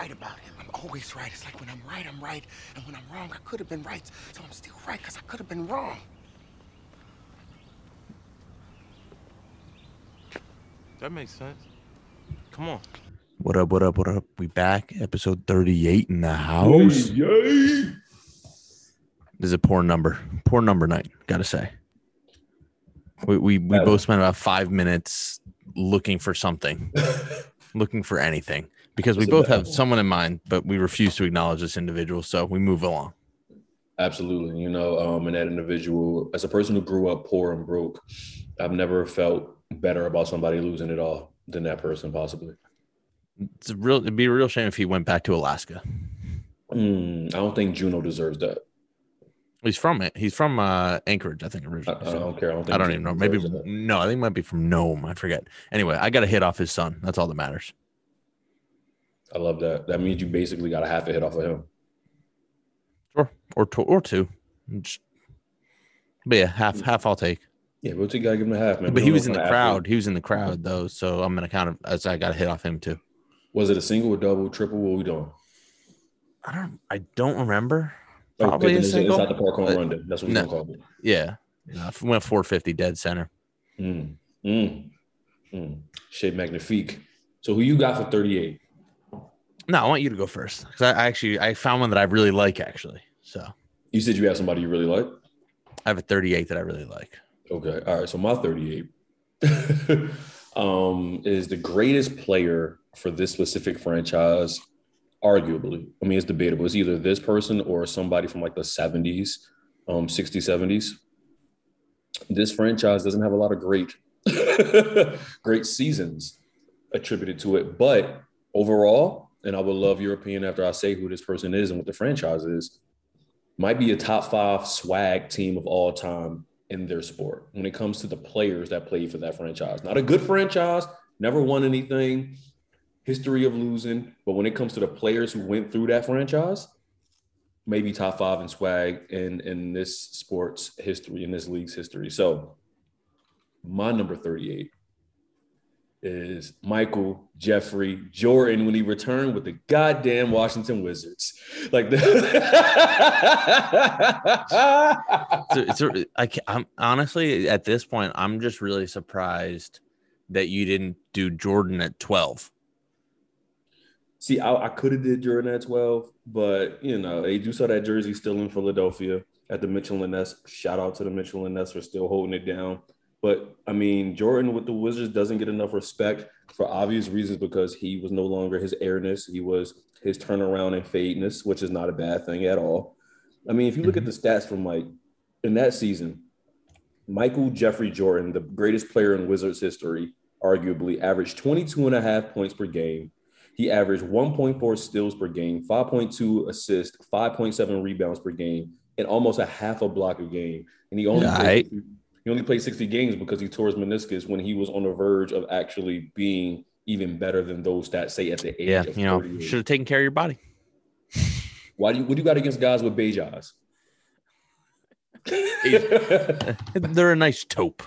right about him. I'm always right. It's like when I'm right, I'm right. And when I'm wrong, I could have been right. So I'm still right because I could have been wrong. That makes sense. Come on. What up? What up? What up? We back. Episode 38 in the house. This is a poor number. Poor number night, gotta say. We we, we both spent about five minutes looking for something, looking for anything. Because we both have someone in mind, but we refuse to acknowledge this individual, so we move along. Absolutely. You know, um, and that individual, as a person who grew up poor and broke, I've never felt better about somebody losing it all than that person, possibly. It's a real it'd be a real shame if he went back to Alaska. Mm, I don't think Juneau deserves that. He's from it. He's from uh Anchorage, I think I, originally. I so- don't care. I don't, think I don't even know. Maybe that. no, I think might be from Nome. I forget. Anyway, I got a hit off his son. That's all that matters. I love that. That means you basically got a half a hit off of him. Sure. Or two or two. Just- But yeah, half half I'll take. Yeah, you gotta give him a half, man. But We he was in the crowd. He was in the crowd though, so I'm gonna count it as I got a hit off him too. Was it a single, a double, triple? What we doing? I don't I don't remember. Oh, Probably then a it's, it's single. the park home run. Then. That's what No. gonna call it. Yeah. No, I went 450 dead center. Mm, mm, mm. Shit magnifique. So who you got for 38? No, I want you to go first. Because I, I actually I found one that I really like actually. So You said you have somebody you really like. I have a 38 that I really like. Okay. All right. So my 38 um, is the greatest player for this specific franchise, arguably. I mean, it's debatable. It's either this person or somebody from like the 70s, um, 60s, 70s. This franchise doesn't have a lot of great, great seasons attributed to it. But overall, and I would love opinion after I say who this person is and what the franchise is, might be a top five swag team of all time in their sport when it comes to the players that played for that franchise. Not a good franchise, never won anything, history of losing, but when it comes to the players who went through that franchise, maybe top five in swag in in this sports history, in this league's history. So my number 38 is Michael Jeffrey Jordan when he returned with the goddamn Washington Wizards. Like the So it's I I'm honestly at this point I'm just really surprised that you didn't do Jordan at 12. See, I, I could have did Jordan at 12, but you know, they do saw that jersey still in Philadelphia at the Mitchell and Ness. Shout out to the Mitchell and Ness for still holding it down. But I mean, Jordan with the Wizards doesn't get enough respect for obvious reasons because he was no longer his airness. He was his turnaround and fadeness, which is not a bad thing at all. I mean, if you look at mm-hmm. the stats from like in that season, Michael Jeffrey Jordan, the greatest player in Wizards history, arguably averaged 22 and a half points per game. He averaged 1.4 steals per game, 5.2 assists, 5.7 rebounds per game, and almost a half a block a game. And he only Yeah, he only played 60 games because he tore his meniscus when he was on the verge of actually being even better than those stats say at the age Yeah, you know, 38. should have taken care of your body. Why do you what do you got against guys with beige eyes? They're a nice taupe.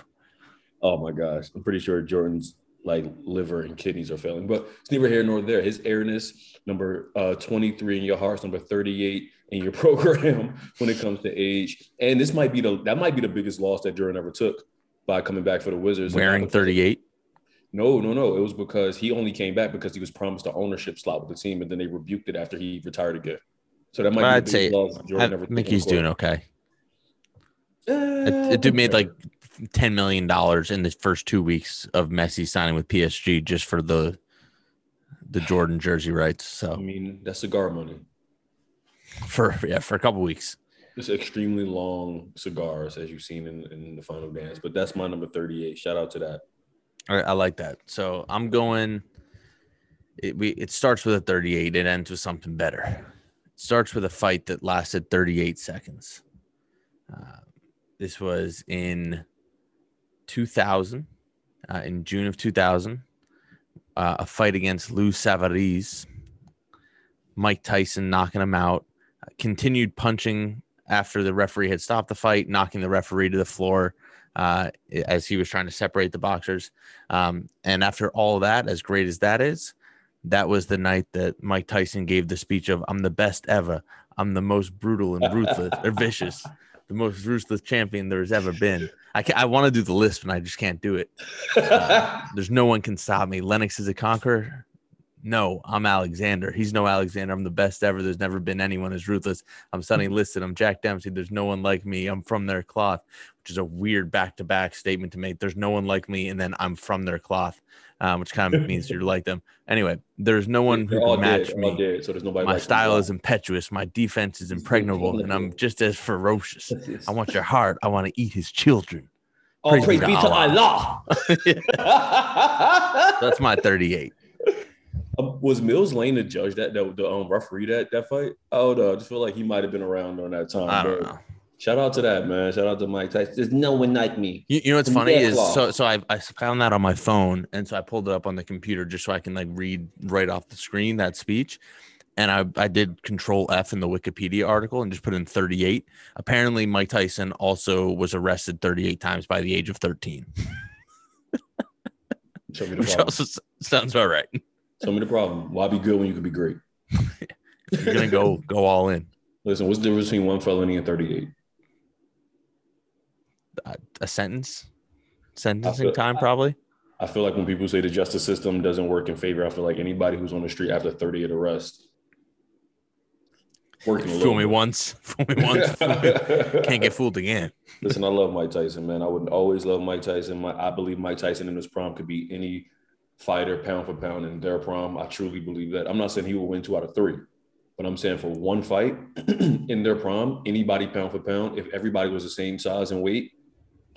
Oh my gosh, I'm pretty sure Jordan's like liver and kidneys are failing, but it's neither here nor there. His airness, number uh, 23 in your hearts, number 38 in your program when it comes to age, and this might be the that might be the biggest loss that Jordan ever took by coming back for the Wizards. Wearing 38. No, no, no. It was because he only came back because he was promised the ownership slot with the team, and then they rebuked it after he retired again. So that might be I'd the say loss Jordan I ever think he's doing okay. Eh, It, it dude made like 10 million dollars in the first two weeks of Messi signing with PSG just for the the Jordan jersey rights. So I mean, that's cigar money. for yeah, for a couple weeks. It's extremely long cigars, as you've seen in, in the final dance. But that's my number 38. Shout out to that. I, I like that. So I'm going. It we it starts with a 38. It ends with something better. It starts with a fight that lasted 38 seconds. Uh, this was in 2000, uh, in June of 2000. Uh, a fight against Lou Savarese. Mike Tyson knocking him out. Uh, continued punching after the referee had stopped the fight, knocking the referee to the floor uh, as he was trying to separate the boxers. Um, and after all that, as great as that is, that was the night that Mike Tyson gave the speech of "I'm the best ever. I'm the most brutal and ruthless or vicious, the most ruthless champion there's ever been." I can, I want to do the list, and I just can't do it. Uh, there's no one can stop me. Lennox is a conqueror. No, I'm Alexander. He's no Alexander. I'm the best ever. There's never been anyone as ruthless. I'm Sonny Liston. I'm Jack Dempsey. There's no one like me. I'm from their cloth, which is a weird back to back statement to make. There's no one like me, and then I'm from their cloth, um, which kind of means you're like them. Anyway, there's no one who can match dead. Me. dead, so there's nobody. My them. style is impetuous. My defense is impregnable, and I'm just as ferocious. I want your heart. I want to eat his children. Oh, praise praise be to Allah. That's my 38. Um, was Mills Lane the judge that the, the um, referee that that fight? Oh no, I just feel like he might have been around during that time. I don't know. Shout out to that man. Shout out to Mike Tyson. There's no one like me. You, you know what's funny is so so I I found that on my phone and so I pulled it up on the computer just so I can like read right off the screen that speech. And I, I did control F in the Wikipedia article and just put in 38. Apparently, Mike Tyson also was arrested 38 times by the age of 13, Show me the which problem. also sounds about right. Show me the problem. Why be good when you can be great? You're gonna go go all in. Listen, what's the difference between one felony and 38? A, a sentence, sentencing feel- time probably. I feel like when people say the justice system doesn't work in favor, I feel like anybody who's on the street after 38 arrests working a Fool me bit. once, fool me once, fool me- can't get fooled again. Listen, I love Mike Tyson, man. I would always love Mike Tyson. My, I believe Mike Tyson in his prime could be any fighter pound for pound in their prime. I truly believe that. I'm not saying he will win two out of three, but I'm saying for one fight in their prime, anybody pound for pound, if everybody was the same size and weight,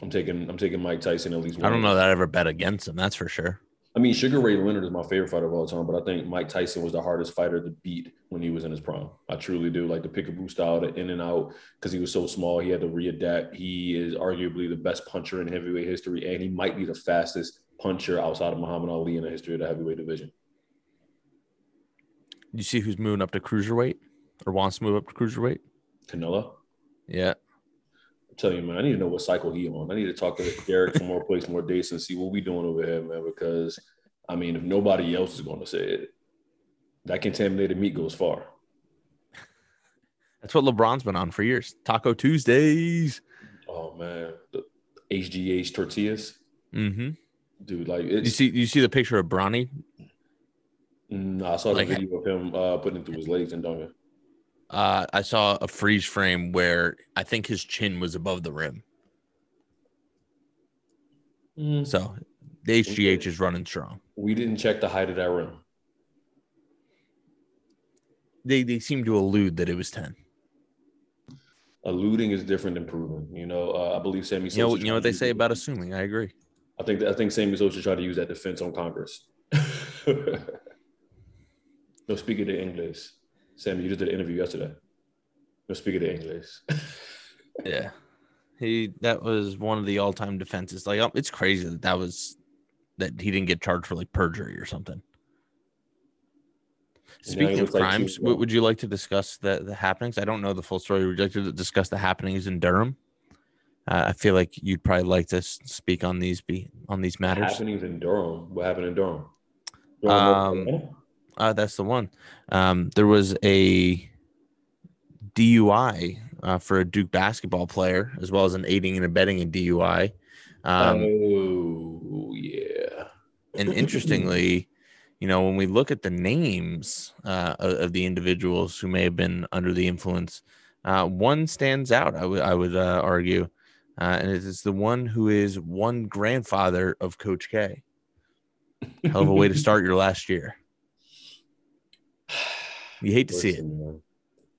I'm taking I'm taking Mike Tyson at least. I don't know that I ever bet against him. That's for sure. I mean, Sugar Ray Leonard is my favorite fighter of all time, but I think Mike Tyson was the hardest fighter to beat when he was in his prime. I truly do. Like the peek-a-boo style, the in and out, because he was so small, he had to readapt. He is arguably the best puncher in heavyweight history, and he might be the fastest puncher outside of Muhammad Ali in the history of the heavyweight division. You see who's moving up to cruiserweight or wants to move up to cruiserweight? Canelo, Yeah. Telling you, man, I need to know what cycle he on. I need to talk to Derek for More Plates, More Dates, and see what we doing over here, man. Because I mean, if nobody else is going to say it, that contaminated meat goes far. That's what LeBron's been on for years. Taco Tuesdays. Oh man, the HGH tortillas, Mm-hmm. dude. Like You see, you see the picture of Bronny. Nah, I saw the like- video of him uh, putting it through his legs and dunking. Uh, I saw a freeze frame where I think his chin was above the rim. So the HGH is running strong. We didn't check the height of that rim. They they seem to allude that it was ten. Alluding is different than proving. You know, uh, I believe Sammy. You know, you know what they say about assuming. I agree. I think I think Sammy Sosa tried to use that defense on Congress. no speaking the English. Sammy, you just did an interview yesterday. No speaking the English. Yeah, he that was one of the all time defenses. Like um, it's crazy that that was that he didn't get charged for like perjury or something. And now he Speaking of like crimes, w- Dogg. would you like to discuss the the happenings? I don't know the full story. Would you like to discuss the happenings in Durham? Uh, I feel like you'd probably like to speak on these be on these matters. Happenings in Durham. What happened in Durham? Durham, Um? Uh, that's the one. Um, there was a DUI uh, for a Duke basketball player, as well as an aiding and abetting a DUI. Um, oh yeah. and interestingly, you know, when we look at the names uh, of, of the individuals who may have been under the influence, uh, one stands out. I would I would uh, argue, uh, and it is the one who is one grandfather of Coach K. Hell of a way to start your last year. You hate to see it.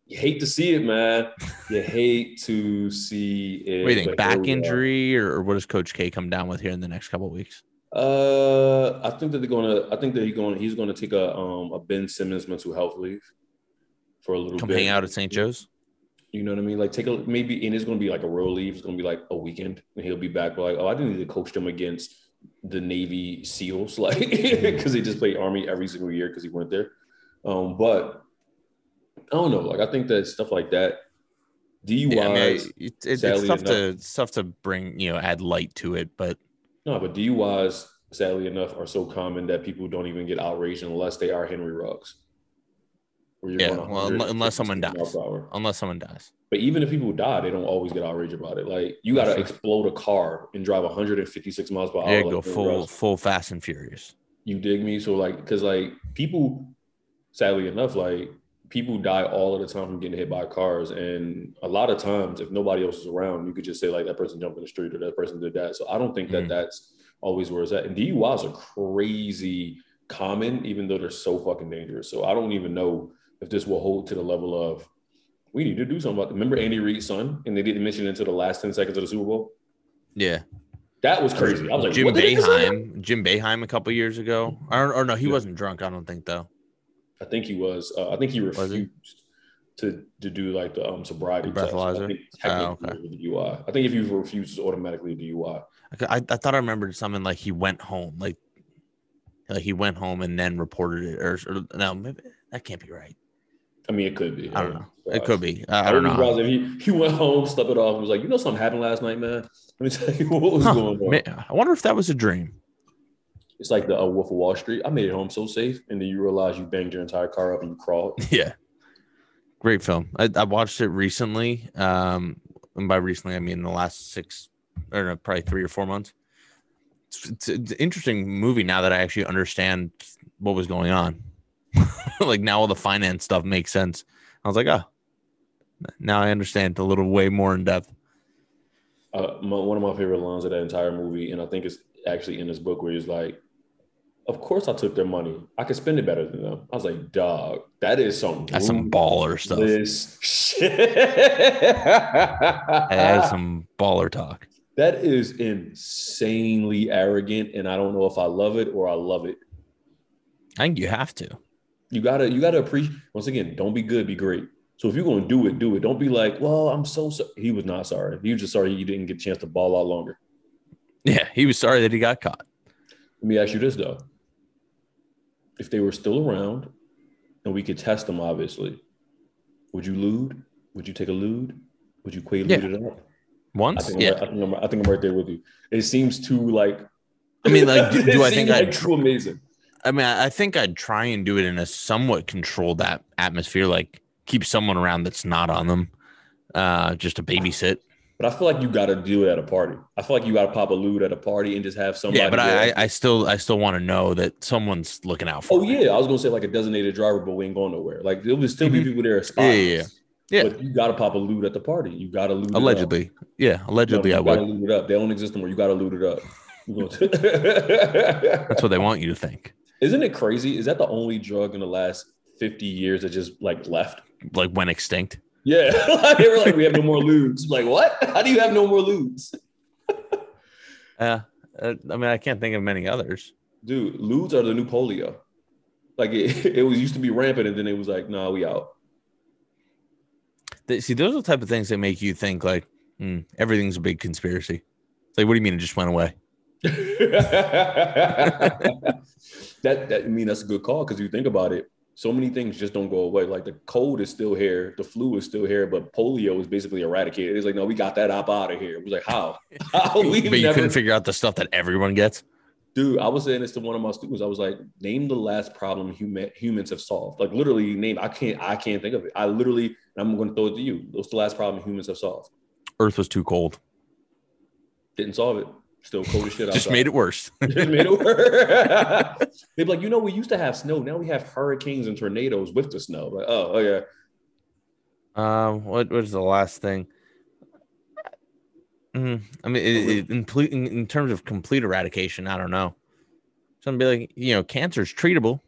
You hate to see it, man. You hate to see it. What do you think? Back injury, or, what does Coach K come down with here in the next couple of weeks? Uh, I think that they're gonna. I think that he's going. He's going to take a um a Ben Simmons mental health leave for a little Come bit. hang out at St. Joe's. You know what I mean? Like take a maybe, and it's going to be like a real leave. It's going to be like a weekend, and he'll be back. But like, oh, I didn't need to coach them against the Navy SEALs, like because they just play Army every single year because he went there. Um, but I don't know. Like I think that stuff like that, DUIs. Yeah, I mean, it, it, it's tough to enough- it's tough to bring you know add light to it, but No, but DUIs sadly enough, are so common that people don't even get outraged unless they are Henry Ruggs. Yeah, well, unless someone dies. Unless someone dies. But even if people die, they don't always get outraged about it. Like you got to Sure. explode a car and drive 156 miles per hour. Yeah, like go full Ruggs. full Fast and Furious. You dig me? So like, because like people, sadly enough, like people die all of the time from getting hit by cars, and a lot of times, if nobody else is around, you could just say like that person jumped in the street or that person did that. So I don't think that Mhm. that's always where it's at. And DUIs are crazy common, even though they're so fucking dangerous. So I don't even know if this will hold to the level of we need to do something about. It. Remember Andy Reid's son, and they didn't mention it until the last ten seconds of the Super Bowl. Yeah. That was crazy. I was like, Jim what did they say? Boeheim, Jim Boeheim a couple years ago. Or, or no, he Yeah. wasn't drunk. I don't think though. I think he was. Uh, I think he refused he? to to do like the um, sobriety The test. breathalyzer? I think Oh, okay. it was a DUI. I think if you refuse, it's automatically a DUI. I, I, I thought I remembered something like he went home, like like he went home and then reported it, or, or no, maybe that can't be right. I mean, it could be. I don't know. It could be. I, I don't don't know. If he, he went home, slept it off, and was like, you know, something happened last night, man. Let me tell you what was Huh, going on. I wonder if that was a dream. It's like the uh, Wolf of Wall Street. I made it home so safe, and then you realize you banged your entire car up and you crawled. Yeah. Great film. I, I watched it recently. Um, and by recently, I mean the last six or no, probably three or four months. It's, it's, it's an interesting movie now that I actually understand what was going on. like now all the finance stuff makes sense. I was like, oh, now I understand a little way more in depth. uh, my, one of my favorite lines of that entire movie, and I think it's actually in this book where he's like, "Of course, I took their money. I could spend it better than them." I was like, "Dog, that is some That's some baller stuff. ruthless shit." That's some baller talk. that is insanely arrogant, and I don't know if I love it or I love it. I think you have to. You gotta, you gotta appreciate. Once again, don't be good, be great. So if you're gonna do it, do it. Don't be like, "Well, I'm so sorry." He was not sorry. He was just sorry he didn't get a chance to ball out longer. Yeah, he was sorry that he got caught. Let me ask you this though. If they were still around and we could test them, obviously, would you lude? Would you take a lude? Would you quaalude Yeah. it up? I Once, think, yeah. I'm, I, think I'm, I think I'm right there with you. It seems too like. I mean, like, do- do I seems think I'd like too amazing? I mean, I I think I'd try and do it in a somewhat controlled at- atmosphere, like keep someone around that's not on them, uh, just to babysit. But I feel like you got to do it at a party. I feel like you got to pop a lude at a party and just have somebody. Yeah, but I. I, I still, I still want to know that someone's looking out for. Oh me. yeah, I was gonna say like a designated driver, but we ain't going nowhere. Like there would still be Mhm. people there. Yeah, yeah, yeah. Yeah. But you got to pop a lude at the party. You got to up. allegedly. Yeah, allegedly, No, I you gotta would. loot it up. They don't exist anymore. You got to loot it up. That's what they want you to think. Isn't it crazy? Is that the only drug in the last 50 years that just like left? Like went extinct. Yeah. they were like, we have no more ludes. Like, what? How do you have no more ludes? Yeah, uh, I mean, I can't think of many others. Dude, ludes are the new polio. Like it, it was used to be rampant and then it was like, nah, we out. See, those are the type of things that make you think like hmm, everything's a big conspiracy. It's like, what do you mean it just went away? that that I mean that's a good call because you think about it, so many things just don't go away. Like the cold is still here, the flu is still here, but polio is basically eradicated. It's like, no, we got that up out of here. It was like, how? How we but you never couldn't figure out the stuff that everyone gets. dude, I was saying this to one of my students. I was like, name the last problem human humans have solved. Like literally name, I can't, I can't think of it. I literally, and I'm gonna throw it to you. What's the last problem humans have solved? Earth was too cold. Didn't solve it. Still cold as shit. Just made it worse. Just made it work. They'd be like, you know, we used to have snow. Now we have hurricanes and tornadoes with the snow. Like, oh, yeah. Um, what was the last thing? Mm, I mean, it, it, in, in, terms of complete eradication, I don't know. Something be like, you know, cancer is treatable,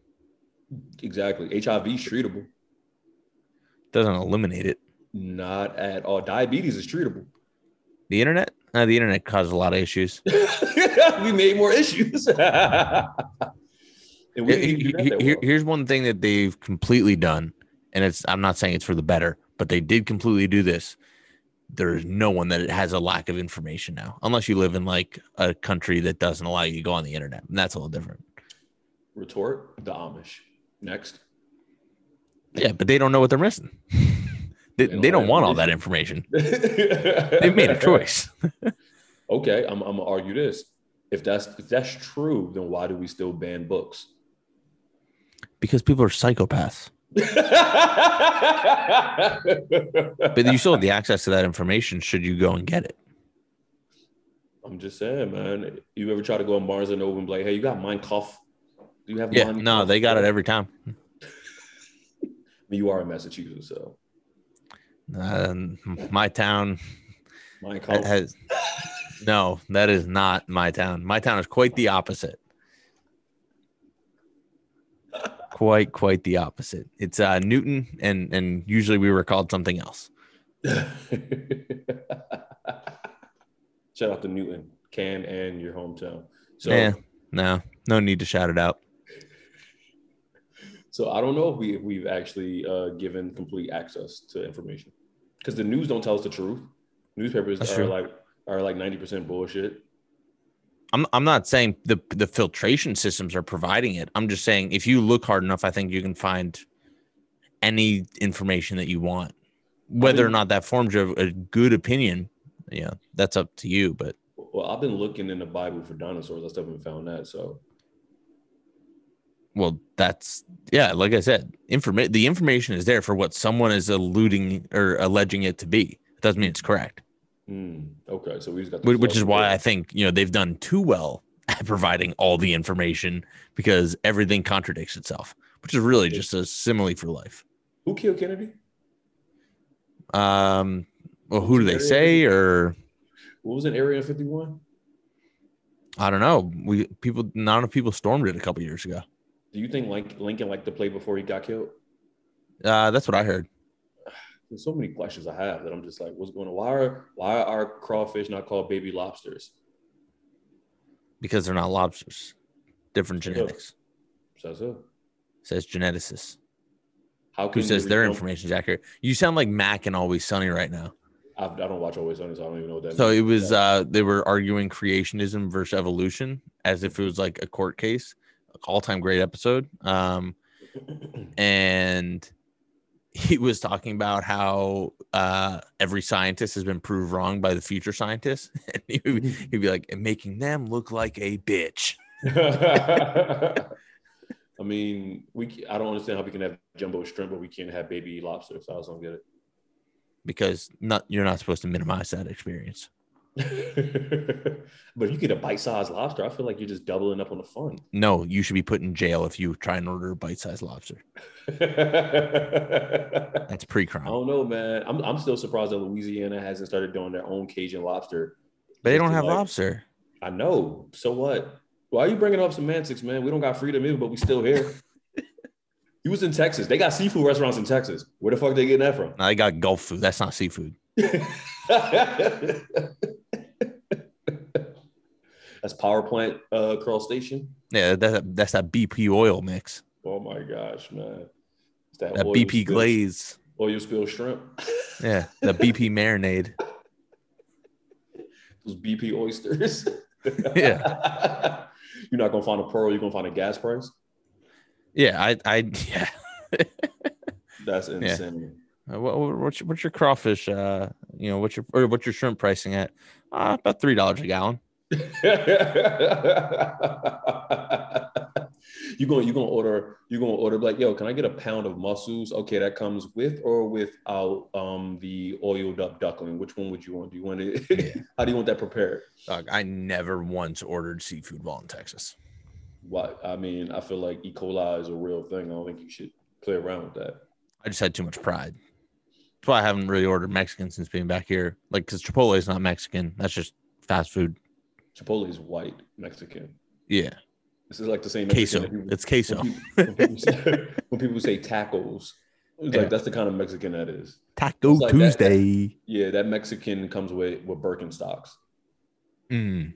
Exactly. HIV is treatable. doesn't eliminate it. Not at all. Diabetes is treatable. The internet, uh, the internet caused a lot of issues. we made more issues. and we Here- didn't even do that here- that here- well. here's one thing that they've completely done, and it's I'm not saying it's for the better, but they did completely do this. There is no one that has a lack of information now, unless you live in like a country that doesn't allow you to go on the internet, and that's a little different. Retort the Amish. Next. Yeah, but they don't know what they're missing. they, They don't they don't want all that information. They've made a choice. Okay, I'm, I'm gonna argue this. If that's if that's true, then why do we still ban books? because people are psychopaths. but you still have the access to that information should you go and get it. I'm just saying, man. You ever try to go on Barnes and Noble and be like, hey, you got Minecraft? Do you have Yeah, no, they got it every time. You are in Massachusetts, so Um, my town Minecraft. has no, that is not my town. My town is quite the opposite. Quite, quite the opposite. It's uh, Newton, and and usually we were called something else. Shout out to Newton, Cam, and your hometown. So, yeah, no, no need to shout it out. so I don't know if we if we've actually uh, given complete access to information because the news don't tell us the truth. Newspapers That's are true. like are like ninety percent bullshit. I'm I'm not saying the the filtration systems are providing it. I'm just saying if you look hard enough, I think you can find any information that you want. Whether or not that forms a, a good opinion, yeah, that's up to you. But Well, I've been looking in the Bible for dinosaurs. I still haven't found that. So well, that's yeah, like I said, informa- the information is there for what someone is alluding or alleging it to be. It doesn't mean it's correct. hmm, okay, so we just got Which is why there. I think you know they've done too well at providing all the information because everything contradicts itself, which is really just a simile for life. who killed Kennedy? Um, well, who do they say? Or What was in Area Fifty One? I don't know. We people, not enough people stormed it a couple years ago. Do you think like Lincoln liked to play before he got killed? Uh, that's what I heard. There's so many questions I have that I'm just like, what's going on? Why are why are crawfish not called baby lobsters? Because they're not lobsters. Different genetics. Says who? Says geneticists. How Who says their information is accurate? You sound like Mac and Always Sunny right now. I, I don't watch Always Sunny, so I don't even know what that. So means. it was uh they were arguing creationism versus evolution as if it was like a court case. All time great episode. Um and he was talking about how uh every scientist has been proved wrong by the future scientists. And he would, he'd be like, making them look like a bitch. I mean, we I don't understand how we can have jumbo shrimp, but we can't have baby lobster. So I just don't get it. Because not you're not supposed to minimize that experience. but if you get a bite-sized lobster, I feel like you're just doubling up on the fun. No, you should be put in jail if you try and order a bite-sized lobster. That's pre-crime. I don't know, man. I'm I'm still surprised that Louisiana hasn't started doing their own Cajun lobster. But they don't have like- lobster. I know. So what? Why are you bringing up semantics, man? We don't got freedom either, but we still here. you was in Texas. They got seafood restaurants in Texas. Where the fuck they getting that from? I got Gulf food. That's not seafood. That's power plant uh crawl station. Yeah, that, that's that BP oil mix. Oh my gosh, man. It's that, That BP spill- glaze. Oil you spill shrimp. Yeah, the BP marinade. Those BP oysters. Yeah. You're not gonna find a pearl, you're gonna find a gas price. Yeah, I, I, yeah. That's insane. Uh, what, what- what's your, what's your crawfish? Uh, you know, what's your or what's your shrimp pricing at? Uh, about three dollars a gallon. you going you gonna order you gonna order like yo can I get a pound of mussels okay that comes with or without um the oiled up duckling which one would you want do you want it Yeah. how do you want that prepared Dog, I never once ordered seafood while in Texas. what I mean I feel like E. coli is a real thing I don't think you should play around with that I just had too much pride. That's why I haven't really ordered Mexican since being back here. Like, because Chipotle is not Mexican. That's just fast food. Chipotle is white Mexican Yeah, this is like the same queso. Mexican that people- It's queso. when people, when people say, when people say tacos it's Yeah. like that's the kind of Mexican that is Taco like that- Tuesday. yeah that Mexican comes with with Birkenstocks Mm.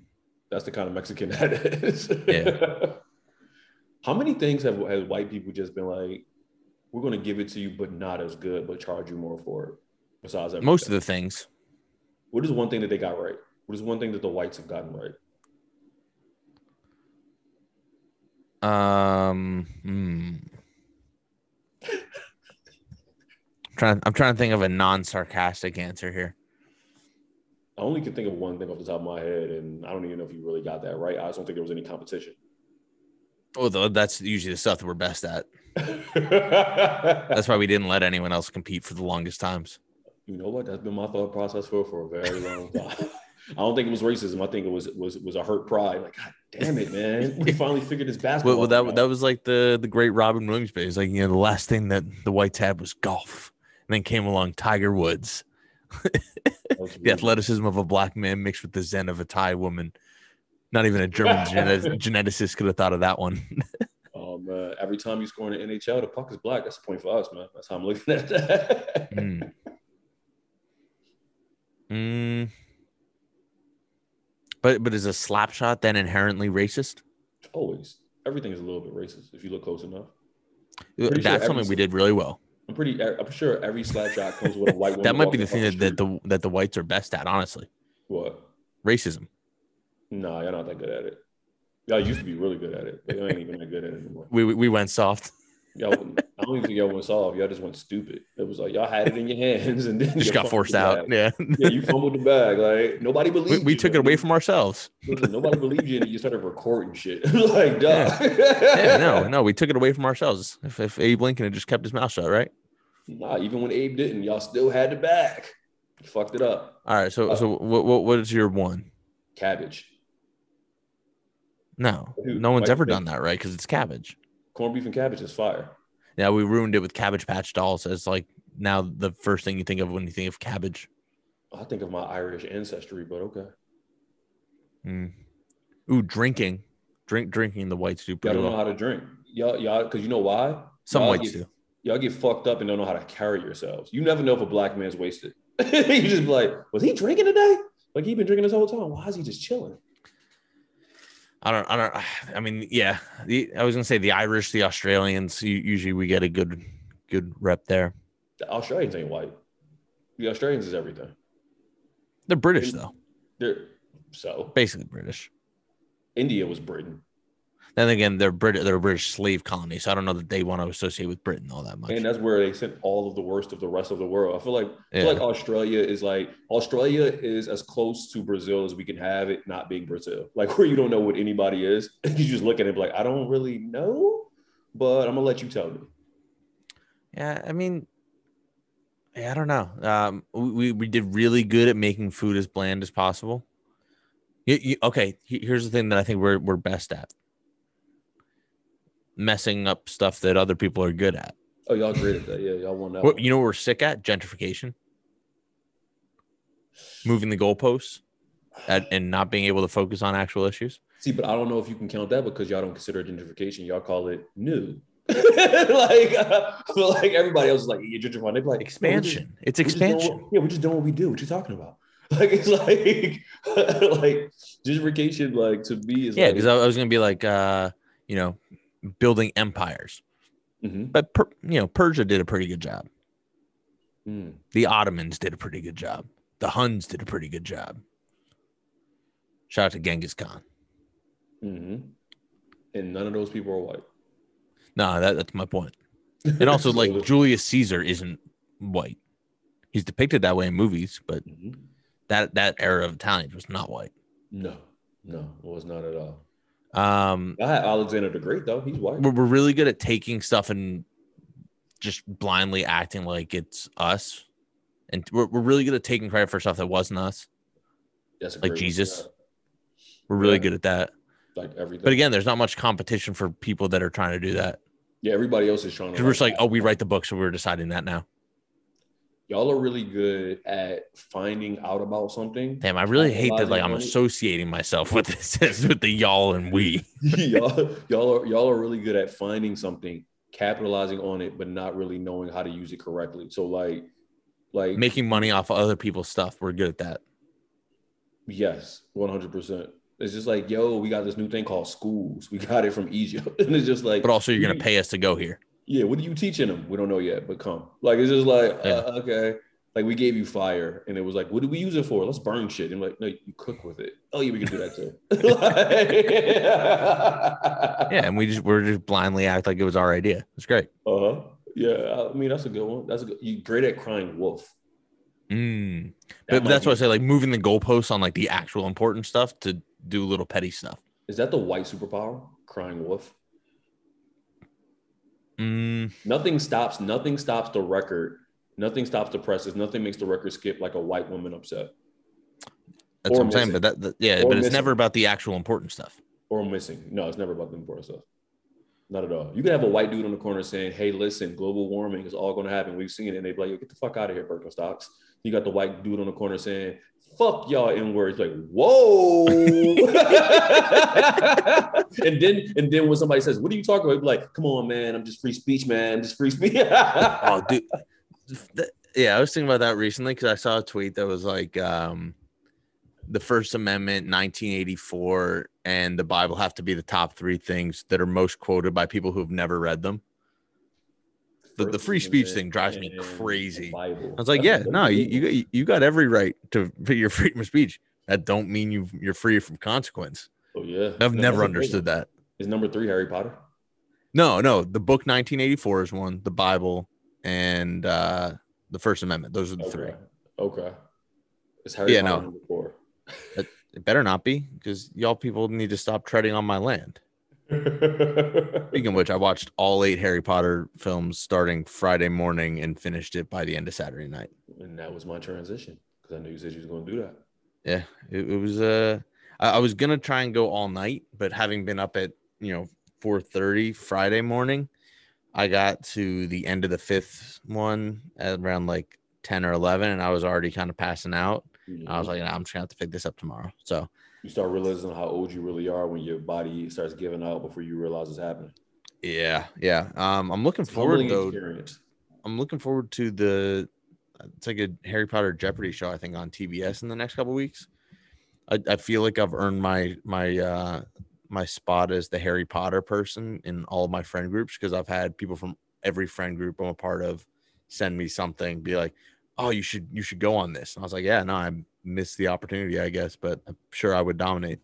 That's the kind of Mexican that is. Yeah. How many things have, have white people just been like, we're going to give it to you, but not as good, but charge you more for it? Besides everything. Most of the things. What is one thing that they got right? What is one thing that the whites have gotten right? Um, hmm. trying, I'm trying to think of a non-sarcastic answer here. I only can think of one thing off the top of my head, and I don't even know if you really got that right. I just don't think there was any competition. Oh, that's usually the stuff that we're best at. That's That's why we didn't let anyone else compete for the longest times. you know what? That's been my thought process for for a very long time. I don't think it was racism. I think it was was was a hurt pride. Like, God damn it, man! We finally figured this basketball. Well, well that out. that was like the the great Robin Williams bit. It's like you know the last thing that the whites had was golf, and then came along Tiger Woods. The athleticism of a black man mixed with the zen of a Thai woman. Not even a German genet- geneticist could have thought of that one. Oh man! Every time you score in the NHL, the puck is black. That's a point for us, man. That's how I'm looking at that. Mm. Mm. But but is a slap shot then inherently racist? Always, everything is a little bit racist if you look close enough. Uh, that's sure something we did really well. I'm pretty. I'm sure every slap shot comes with a white. That might be the thing that, that the that the whites are best at, honestly. what? Racism. Nah, y'all not that good at it. Y'all used to be really good at it, but y'all ain't even that good at it anymore. We we- we went soft. Y'all, I don't even think y'all went soft. Y'all just went stupid. It was like y'all had it in your hands and then Just got forced out. Yeah. Yeah, you fumbled the bag. Like nobody we, believed. we you, took it away from ourselves. Listen, nobody believed you, and you started recording shit. like, duh. Yeah, no, no, we took it away from ourselves. If, if Abe Lincoln had just kept his mouth shut, right? Nah, even when Abe didn't, y'all still had the bag. You fucked it up. All right. So Uh, so what what, what is your one? Cabbage, No, Dude, no one's ever done that, right? Because it's cabbage. corned beef and cabbage is fire. Yeah, we ruined it with Cabbage Patch Dolls. It's like now the first thing you think of when you think of cabbage. I think of my Irish ancestry, but okay. Mm. Ooh, drinking, drink, drinking. The whites do Y'all pretty don't know how to drink. Y'all, y'all, because you know why? Some y'all whites get, do. Y'all get fucked up and don't know how to carry yourselves. You never know if a black man's wasted. you just be like, was he drinking today? Like he been drinking this whole time. Why is he just chilling? I don't. I don't. I mean, yeah. The, I was gonna say the Irish, the Australians. Usually we get a good, good rep there. The Australians ain't white. The Australians is everything. They're British In- though, They're so basically British. India was Britain. Then again, they're Brit. They're a British slave colony, so I don't know that they want to associate with Britain all that much. And that's where they sent all of the worst of the rest of the world. I feel like I feel Yeah. like Australia is like Australia is as close to Brazil as we can have it not being Brazil. Like where you don't know what anybody is. you just look at it like, I don't really know, but I'm gonna let you tell me. Yeah, I mean, yeah, I don't know. Um, we, we did really good at making food as bland as possible. You, you, okay, here's the thing that I think we're we're best at: messing up stuff that other people are good at. Oh, y'all great at that. Yeah, y'all won that. What you know, what we're sick at gentrification, moving the goalposts, at, and not being able to focus on actual issues. See, but I don't know if you can count that because y'all don't consider it gentrification. Y'all call it new. like I feel like everybody else is like, you're gentrifying. They're like "No, we just- Expansion. It's expansion. what- yeah, we're just doing what we do. What you talking about? Like it's like like gentrification, like to me is Yeah, like, because I, I was gonna be like, uh, you know, building empires, Mhm. but per, you know, Persia did a pretty good job. Mm. The Ottomans did a pretty good job. The Huns did a pretty good job. Shout out to Genghis Khan. hmm And none of those people are white. No, that, that's my point. And also, like Julius Caesar isn't white. He's depicted that way in movies, but Mhm. that that era of Italians was not white. no, no, it was not at all. Um, I had Alexander the Great though. He's white. we're, we're really good at taking stuff and just blindly acting like it's us, and we're, we're really good at taking credit for stuff that wasn't us. That's like Jesus. We're really Yeah. good at that. like everything. But again, there's not much competition for people that are trying to do that. yeah, everybody else is trying to. Because we're just like, oh, we write the book, so we're deciding that now. Y'all are really good at finding out about something. Damn, I really hate that. Like, I'm it. associating myself with this with the y'all and we. y'all, y'all are y'all are really good at finding something, capitalizing on it, but not really knowing how to use it correctly. So like, like Making money off of other people's stuff. We're good at that. yes, one hundred percent. It's just like, yo, we got this new thing called schools. We got it from Egypt, and it's just like, But also, you're gonna pay us to go here. Yeah, what are you teaching them? We don't know yet, but come. Like it's just like, Yeah. uh, okay. Like we gave you fire, and it was like, what do we use it for? Let's burn shit. And like, no, you cook with it. Oh yeah, we can do that too. Yeah, and we just we're just blindly act like it was our idea. It's great. Uh huh. Yeah, I mean that's a good one. That's a good. You're great at crying wolf. Mm. That But that's be- what I say, like moving the goalposts on like the actual important stuff to do little petty stuff. Is that the white superpower? Crying wolf. Mm, Nothing stops. Nothing stops the record. Nothing stops the presses. Nothing makes the record skip like a white woman upset that's Or what I'm saying. missing. But that, that- yeah, Or but it's never about the actual important stuff. or missing. No, it's never about the important stuff. Not at all. You can have a white dude on the corner saying, "Hey, listen, global warming is all going to happen. We've seen it," and they'd be like, Yo, "Get the fuck out of here, Birkenstocks." You got the white dude on the corner saying, "Fuck y'all," in words like, "Whoa!" and then, and then when somebody says, "What are you talking about?" Like, "Come on, man. I'm just free speech, man. I'm just free speech." Oh, dude. Yeah, I was thinking about that recently because I saw a tweet that was like, um, the First Amendment, 1984, and the Bible have to be the top three things that are most quoted by people who've never read them. The- the free speech thing drives me crazy. I was like, yeah, no, you, you got you got every right to your freedom of speech. That don't mean you you're free from consequence. Oh yeah, I've No, never understood that. Is number three Harry Potter? No, no, the book 1984 is one, the Bible, and uh the First Amendment. Those are the three. Okay. Okay. Is Harry Yeah, Potter no. number four? It better not be because y'all people need to stop treading on my land. Speaking of which, I watched all eight Harry Potter films starting Friday morning and finished it by the end of Saturday night. and that was my transition because I knew you said you was going to do that. Yeah, it, it was. Uh, I, I was gonna try and go all night, but having been up at you know 4:30 Friday morning, I got to the end of the fifth one at around like 10 or 11, and I was already kind of passing out. I was like, nah, I'm just gonna have to pick this up tomorrow. So you start realizing how old you really are when your body starts giving out before you realize it's happening. yeah, yeah. Um, I'm looking It's forward though. experience. I'm looking forward to the it's like a Harry Potter Jeopardy show I think on TBS in the next couple weeks. I, I feel like I've earned my my uh my spot as the Harry Potter person in all of my friend groups because I've had people from every friend group I'm a part of send me something be like oh you should you should go on this and I was like yeah no I missed the opportunity I guess but I'm sure I would dominate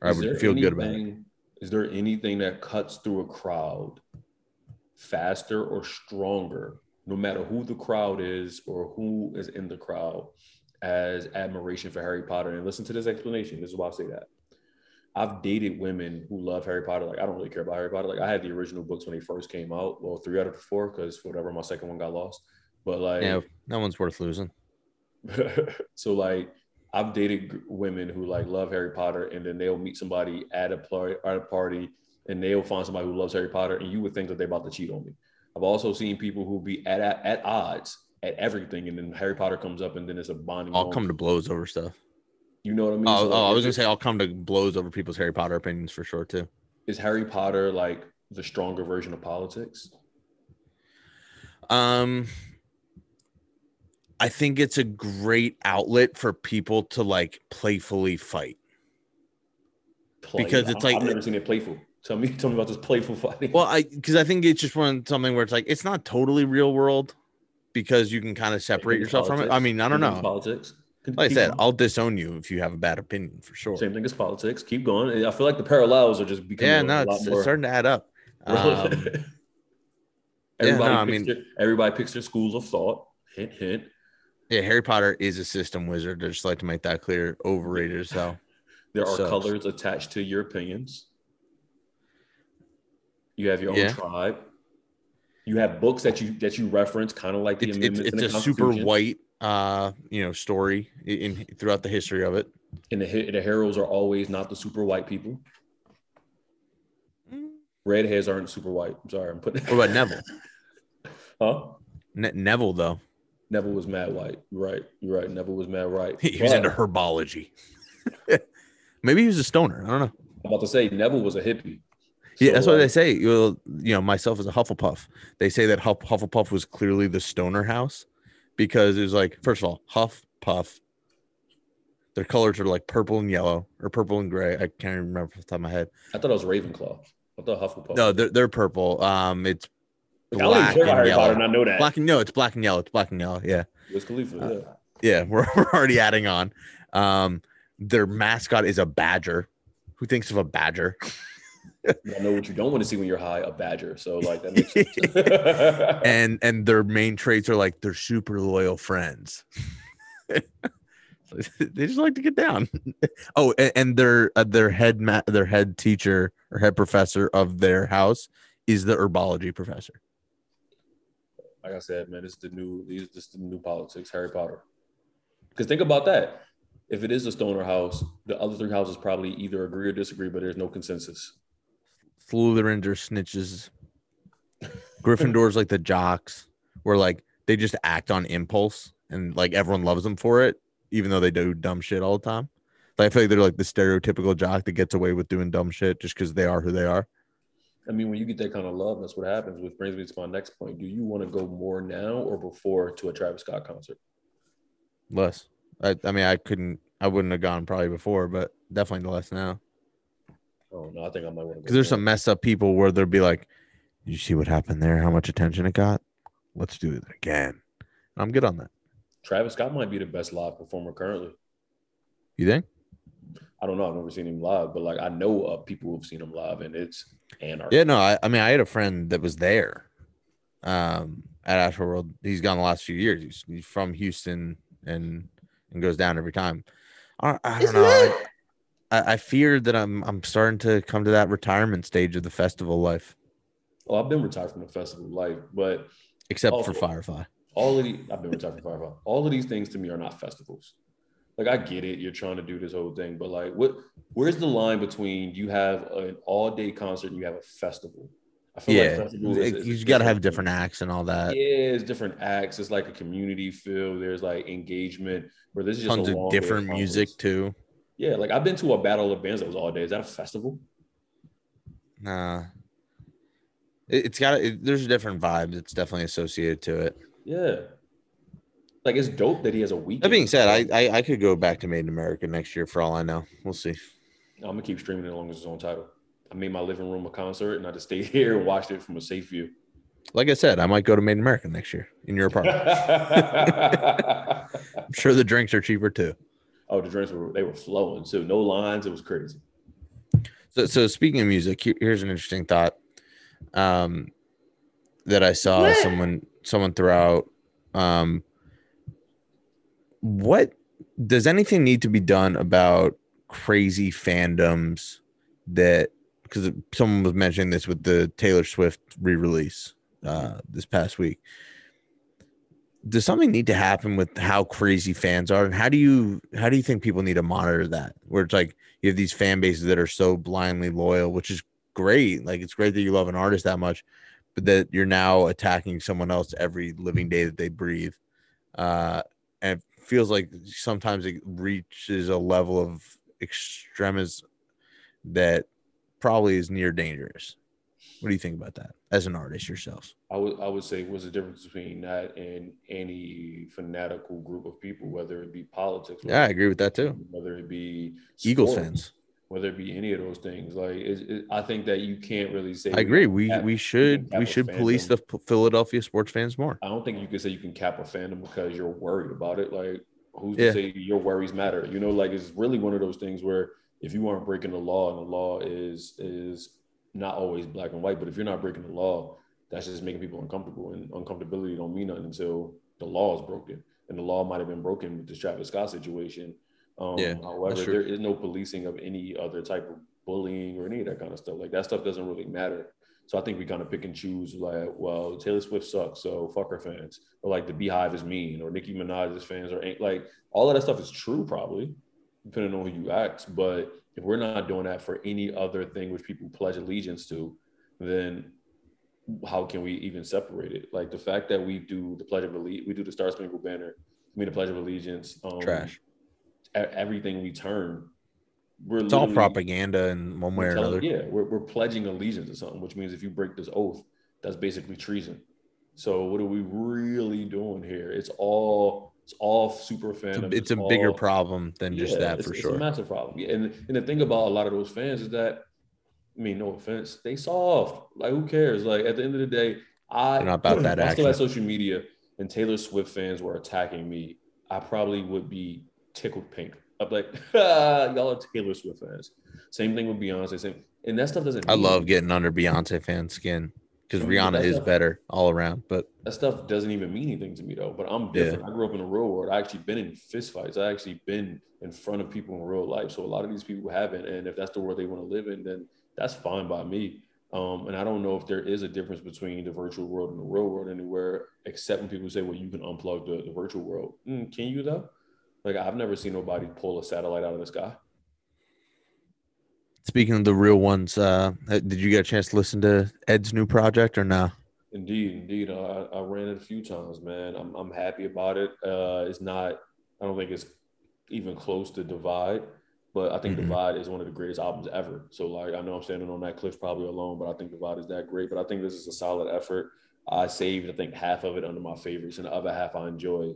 or I would feel good about it anything- Is there anything that cuts through a crowd faster or stronger, no matter who the crowd is or who is in the crowd, as admiration for Harry Potter? And listen to this explanation. This is why I say that. I've dated women who love Harry Potter. Like I don't really care about Harry Potter. Like I had the original books when they first came out. Well, three out of the four, because whatever, my second one got lost. But like, yeah no one's worth losing so like I've dated women who like love Harry Potter, and then they'll meet somebody at a party, at a party, and they'll find somebody who loves Harry Potter, and you would think that they're about to cheat on me. I've also seen people who be at at, at odds at everything, and then Harry Potter comes up, and then it's a bonding. I'll moment. come to blows over stuff You know what I mean? oh, So, oh I was gonna say I'll come to blows over people's Harry Potter opinions for sure too is Harry Potter like the stronger version of politics? Um, I think it's a great outlet for people to like playfully fight. Play? Because it's like- I've never seen it playful. Tell me, tell me about this playful fighting. Well, I because I think it's just one something where it's like it's not totally real world because you can kind of separate Same thing as yourself from it. I mean, I don't know. Politics. Keep- Like I said, going. I'll disown you if you have a bad opinion for sure. Same thing as politics. Keep going. I feel like the parallels are just becoming Yeah, a no, lot it's, more. it's starting to add up. Um, everybody, no, I picks mean- their, everybody picks their schools of thought. Hint, hint. Yeah, Harry Potter is a system wizard. I just like to make that clear. Overrated as hell. There are colors attached to your opinions. You have your own Yeah. tribe. You have books that you that you reference, kind of like the It's it's, amendments in it's the a super white uh you know story in, in throughout the history of it. and the the heroes are always not the super white people. Redheads aren't super white. I'm sorry, I'm putting. What about Neville? Huh? Ne- Neville though. Neville was mad white. Right. You're right. Neville was mad right. He was But into herbology. Maybe he was a stoner. I don't know. I'm about to say Neville was a hippie. Yeah, that's what they say. You you know, myself as a Hufflepuff, they say that Huff, Hufflepuff was clearly the stoner house because it was like, first of all, Huff Puff. Their colors are like purple and yellow or purple and gray. I can't even remember off the top of my head. I thought it was Ravenclaw. I thought Hufflepuff. No, they're, they're purple. Um, it's black care about and Harry Potter, yellow. and I know that. Black and no, it's black and yellow. It's black and yellow. Yeah. Wiz Khalifa. Uh, yeah. Yeah, we're, we're already adding on. Um, their mascot is a badger. Who thinks of a badger? I know what you don't want to see when you're high, a badger. So like that makes sense. And and their main traits are like they're super loyal friends. they just like to get down. Oh, and, and their uh, their head ma- their head teacher or head professor of their house is the herbology professor. Like I said, man, this is the new these is the new politics, Harry Potter. Because think about that. If it is a stoner house, the other three houses probably either agree or disagree, but there's no consensus. Slytherins are snitches. Gryffindor's like the jocks, where like they just act on impulse and like everyone loves them for it, even though they do dumb shit all the time. Like, I feel like they're like the stereotypical jock that gets away with doing dumb shit just because they are who they are. I mean, when you get that kind of love, that's what happens. Which brings me to my next point. Do you want to go more now or before to a Travis Scott concert? Less. I, I mean, I couldn't, I wouldn't have gone probably before, but definitely less now. Oh no, I think I might want to. Because there's some messed up people where they'll be like, you see what happened there? How much attention it got? Let's do it again." I'm good on that. Travis Scott might be the best live performer currently. You think? I don't know. I've never seen him live, but like I know of people who've seen him live, and it's anarchy. Yeah, no. I, I mean, I had a friend that was there, um, at Astroworld. He's gone the last few years. He's, he's from Houston and and goes down every time. I, I don't know. I, I, I fear that I'm I'm starting to come to that retirement stage of the festival life, Oh, I've been retired from the festival life, but except for Firefly. all of the I've been retired from Firefly. All of these things to me are not festivals. Like I get it, you're trying to do this whole thing, but like, what? Where's the line between you have an all day concert and you have a festival? I feel Yeah, festivals is- is you got to have different acts and all that. Yeah, it's different acts. It's like a community feel. There's like engagement. Where this is just Tons of different music too. Yeah, like I've been to a battle of bands that was all day. Is that a festival? Nah, it, it's got it, there's a different vibes. It's definitely associated to it. Yeah. Like it's dope that he has a week. That being said, I, I I could go back to Made in America next year for all I know. We'll see. I'm gonna keep streaming it as long as it's on Tidal. I made my living room a concert and I just stayed here and watched it from a safe view. Like I said, I might go to Made in America next year in your apartment. I'm sure the drinks are cheaper too. Oh, the drinks were they were flowing too. No lines. It was crazy. So, so speaking of music, here's an interesting thought um, that I saw someone someone throw out. Um, what does anything need to be done about crazy fandoms that? Because someone was mentioning this with the Taylor Swift re-release uh, this past week. Does something need to happen with how crazy fans are, and how do you how do you think people need to monitor that? Where it's like you have these fan bases that are so blindly loyal, which is great. Like it's great that you love an artist that much, but that you're now attacking someone else every living day that they breathe. Uh, feels like sometimes it reaches a level of extremism that probably is near dangerous. What do you think about that as an artist yourself? I would I would say what's the difference between that and any fanatical group of people, whether it be politics, Yeah, I agree with that too. whether it be Eagles sports, fans. Whether it be any of those things. Like it, it, I think that you can't really say. I agree. We cap- we should we should police the Philadelphia sports fans more. I don't think you can say you can cap a fandom because you're worried about it. Like, who's Yeah. to say your worries matter? You know, like it's really one of those things where if you aren't breaking the law and the law is is not always black and white, but if you're not breaking the law, that's just making people uncomfortable. And uncomfortability don't mean nothing until the law is broken. And the law might have been broken with this Travis Scott situation. Um, Yeah, however, there is no policing of any other type of bullying or any of that kind of stuff. Like that stuff doesn't really matter. So I think we kind of pick and choose like, well, Taylor Swift sucks, so fuck her fans. Or like the BeyHive is mean, or Nicki Minaj's fans are ain't like all of that stuff is true probably, depending on who you ask. But if we're not doing that for any other thing which people pledge allegiance to, then how can we even separate it? Like the fact that we do the Pledge of Allegiance, we do the Star Spangled Banner, I mean the Pledge of Allegiance, um, Trash. Everything we turn, we're It's all propaganda in one way or telling- another. Yeah, we're, we're pledging allegiance to something, which means if you break this oath, that's basically treason. So what are we really doing here? It's all it's all super It's a, it's a bigger problem than just yeah, that it's, for it's sure. a massive problem. Yeah, and and the thing about a lot of those fans is that, I mean, no offense, they soft. Like who cares? Like at the end of the day, I They're not about that if I still had social media and Taylor Swift fans were attacking me, I probably would be tickled pink. I'm like, y'all are Taylor Swift fans. Same thing with Beyonce. Same, and that stuff doesn't. I love getting under Beyonce fan skin because Rihanna that's is better all around. But that stuff doesn't even mean anything to me though. But I'm Yeah. different. I grew up in the real world. I actually been in fist fights. I actually been in front of people in real life. So a lot of these people haven't. And if that's the world they want to live in, then that's fine by me. Um, and I don't know if there is a difference between the virtual world and the real world anywhere, except when people say, well, you can unplug the, the virtual world. Mm, can you though? Like I've never seen nobody pull a satellite out of the sky. speaking of the real ones, uh, did you get a chance to listen to Ed's new project or no? Indeed, indeed. I, I ran it a few times, man. I'm, I'm happy about it. Uh, it's not, I don't think it's even close to Divide, but I think Mhm. Divide is one of the greatest albums ever. So, like, I know I'm standing on that cliff probably alone, but I think Divide is that great. But I think this is a solid effort. I saved, I think, half of it under my favorites, and the other half I enjoy.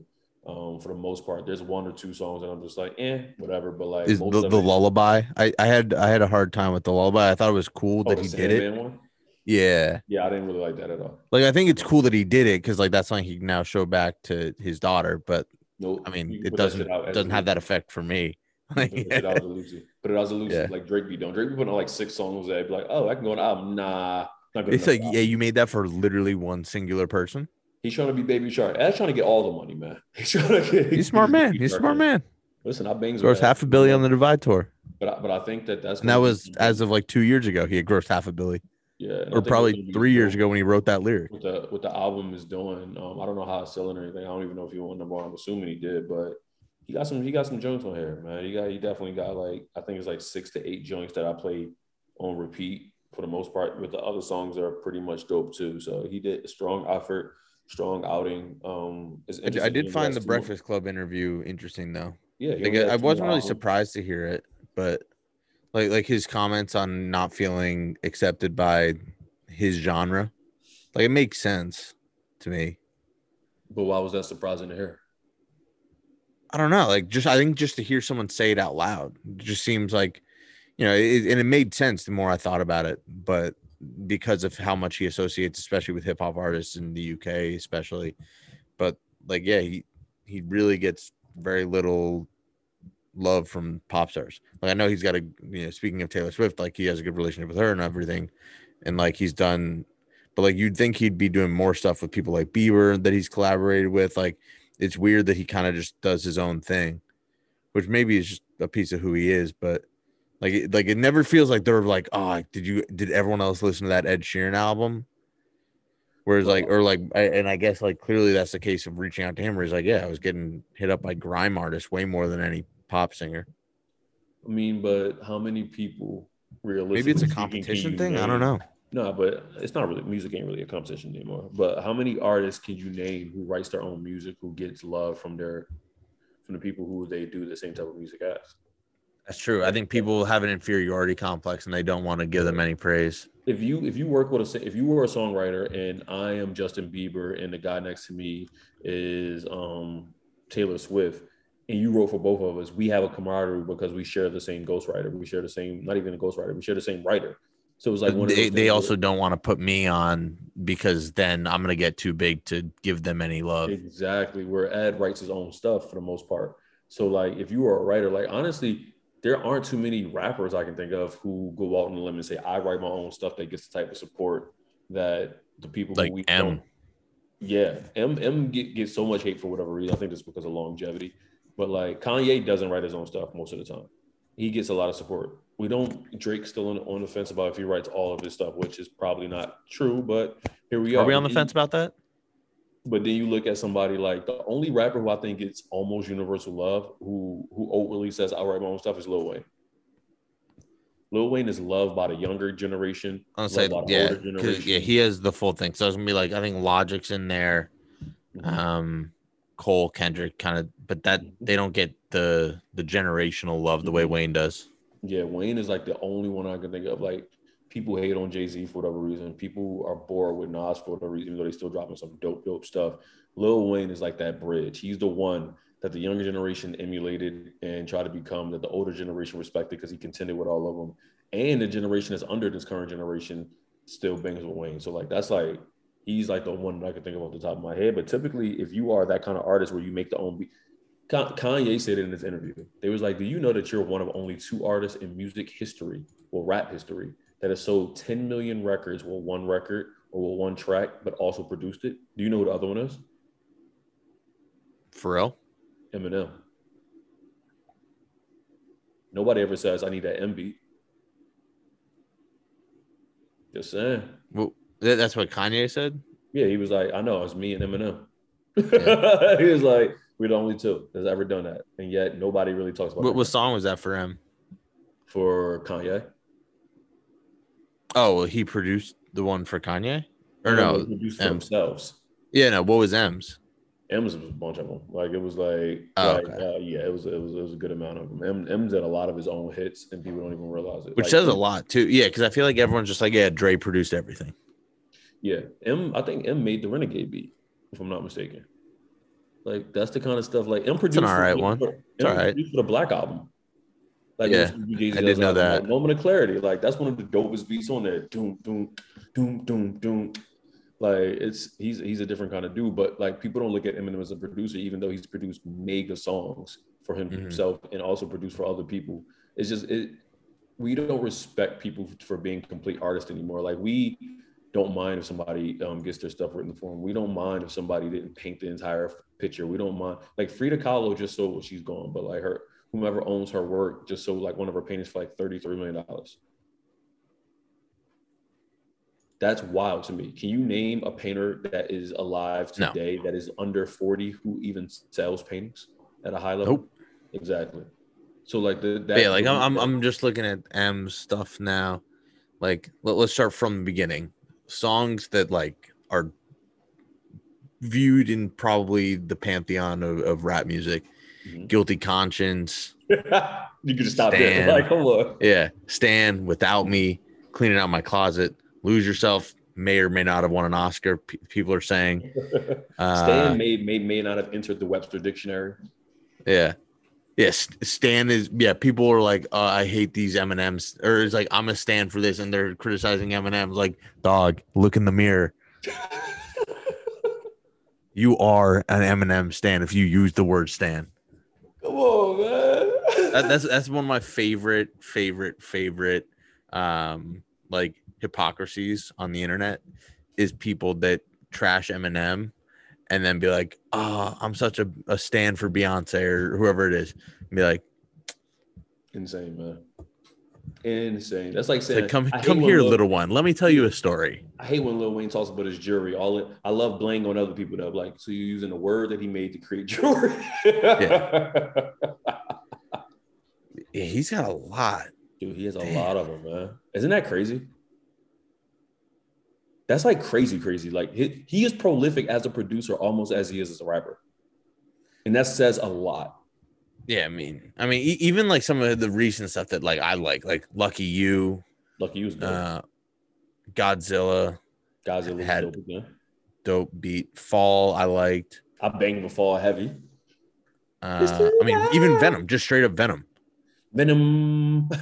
Um, for the most part, there's one or two songs that I'm just like, eh, whatever. But like, Is most the, of the it- lullaby? I, I had I had a hard time with the lullaby. I thought it was cool oh, that he did it. One? Yeah, Yeah, I didn't really like that at all. like I think it's cool that he did it because like that's something he can now show back to his daughter. But No, I mean, it doesn't doesn't have that effect for me. Put that shit out as a Put it out as a Lucy, Yeah. like Drake be doing. Drake be putting out like six songs that be like, oh, I can go on album. Nah, It's like yeah, you made that for literally one singular person. He's trying to be Baby Shark. That's trying to get all the money, man. He's trying to get. He's smart man. He's smart man. Listen, I bangs. With half a billion on the Divide tour, But I, but I think that that's and that was be- as of like two years ago. He had grossed half a billion, yeah, or probably three years ago when he wrote that lyric. With the what the album is doing, um, I don't know how it's selling or anything. I don't even know if he won number one. I'm assuming he did, but he got some. He got some joints on here, man. He got. He definitely got like I think it's like six to eight joints that I played on repeat for the most part. With the other songs are pretty much dope too. So he did a strong effort, strong outing. Um, I I did find the Breakfast Club interview interesting though. Yeah, Like, I has I two wasn't really albums. surprised to hear it, but like like his comments on not feeling accepted by his genre, like it makes sense to me. But why was that surprising to hear? I don't know, like just I think just to hear someone say it out loud it just seems like, you know, it, and it made sense the more I thought about it, but because of how much he associates, especially with hip hop artists in the UK, especially, but like yeah, he he really gets very little love from pop stars. Like I know he's got a you know, speaking of Taylor Swift, like he has a good relationship with her and everything, and like he's done, but like you'd think he'd be doing more stuff with people like Bieber that he's collaborated with. Like it's weird that he kind of just does his own thing, which maybe is just a piece of who he is, but. Like, it, like it never feels like they're like, oh, did you did everyone else listen to that Ed Sheeran album? Whereas like, or like, I, and I guess like clearly that's the case of reaching out to him. Where he's like, yeah, I was getting hit up by grime artists way more than any pop singer. I mean, but how many people realistically? Maybe it's a competition thing. I don't know. No, but it's not really music ain't really a competition anymore. But how many artists can you name who writes their own music who gets love from their from the people who they do the same type of music as? That's true. I think people have an inferiority complex and they don't want to give them any praise. If you if you work with a if you were a songwriter and I am Justin Bieber and the guy next to me is um Taylor Swift and you wrote for both of us, we have a camaraderie because we share the same ghostwriter. We share the same not even a ghostwriter, we share the same writer. So it was like one they, they also where- don't want to put me on because then I'm gonna get too big to give them any love. Exactly. Where Ed writes his own stuff for the most part. So like if you are a writer, like honestly, there aren't too many rappers I can think of who go out on the limb and say, I write my own stuff that gets the type of support that the people Like who we M. don't. Yeah. M M get, gets so much hate for whatever reason. I think it's because of longevity. But like Kanye doesn't write his own stuff most of the time. He gets a lot of support. We don't Drake's still on, on the fence about if he writes all of his stuff, which is probably not true, but here we are. Are we on the He- fence about that? But then you look at somebody like the only rapper who I think gets almost universal love, who who openly says I write my own stuff, is Lil Wayne. Lil Wayne is loved by the younger generation. I'll say yeah, older 'cause, generation. yeah, he has the full thing. So it's gonna be like I think Logic's in there, um, Cole, Kendrick, kind of, but that they don't get the the generational love the way Mhm. Wayne does. Yeah, Wayne is like the only one I can think of. Like people hate on Jay Z for whatever reason. People are bored with Nas for whatever reason, even though they're still dropping some dope, dope stuff. Lil Wayne is like that bridge. He's the one that the younger generation emulated and tried to become that the older generation respected because he contended with all of them. And the generation that's under this current generation still bangs with Wayne. So like that's like he's like the one that I can think of off the top of my head. But typically, if you are that kind of artist where you make the own beat, Kanye said it in this interview. They was like, "Do you know that you're one of only two artists in music history or rap history that has sold 10 million records with one record or with one track, but also produced it. Do you know who the other one is? Pharrell. Eminem. Nobody ever says I need that M beat. Just saying. Well, that's what Kanye said. Yeah, he was like, I know, it's me and Eminem. Yeah. he was like, we're the only two that's ever done that. And yet nobody really talks about What, what song was that for him? for Kanye. Oh, well, he produced the one for Kanye, or no? produced for themselves. Yeah, no. What was M's? M's was a bunch of them. Like it was like, Oh, like okay. uh, yeah, it was it was it was a good amount of them. M, M's had a lot of his own hits, and people don't even realize it. Which Like, says a lot too. Yeah, because I feel like everyone's just like, yeah, Dre produced everything. Yeah, M. I think M made the Renegade beat, if I'm not mistaken. Like that's the kind of stuff. Like M produced. an alright for, one. for- It's M alright. for the Black album. Like Yeah, it was Jay-Z I did know album, that. like, Moment of Clarity. Like that's one of the dopest beats on there. Doom, doom, doom, doom, doom. Like it's he's he's a different kind of dude, but like people don't look at Eminem as a producer, even though he's produced mega songs for Mhm. himself and also produced for other people. It's just it we don't respect people for being complete artists anymore. Like we don't mind if somebody um, gets their stuff written for them. We don't mind if somebody didn't paint the entire picture. We don't mind. Like Frida Kahlo just sold what she's gone, but like her whomever owns her work just sold like one of her paintings for like thirty three million dollars. That's wild to me. Can you name a painter that is alive No. today that is under 40 who even sells paintings at a high level? Nope. Exactly. So like the that yeah, like I'm, I'm, I'm just looking at M's stuff now. Like, let, let's start from the beginning. Songs that like are viewed in probably the pantheon of, of rap music. Mhm. Guilty Conscience. you could just stop Stan. there. Like, on. Yeah. Stand Without Me. Cleaning Out My Closet. Lose Yourself. May or may not have won an Oscar. P- people are saying. Uh, Stan may, may may not have entered the Webster dictionary. Yeah. Yes, Stan is. Yeah, people are like, uh, "I hate these M and M's," or it's like, "I'm a stan for this," and they're criticizing M and M's. Like, dog, look in the mirror. You are an M and M stan if you use the word stan. Come on, man. That, that's that's one of my favorite, favorite, favorite, um, like hypocrisies on the internet is people that trash Eminem and then be like, "Oh, I'm such a, a stan for Beyonce or whoever it is," and be like. insane, man. Insane. That's like saying, like, come come here, Lil- little one. Let me tell you a story. I hate when Lil Wayne talks about his jury. All it, I love blaming on other people. That like, so you're using a word that he made to create jury. Yeah, he's got a lot. Dude, he has a Damn. lot of them, man. Isn't that crazy? That's like crazy, crazy. Like he, he is prolific as a producer almost as he is as a rapper. And that says a lot. Yeah, I mean, I mean, e- even like some of the recent stuff that like I like, like Lucky You, Lucky you was uh, Godzilla, Godzilla had- dope again. dope beat, Fall, I liked. I banged before heavy. Uh, I mean, even Venom, just straight up Venom. Venom.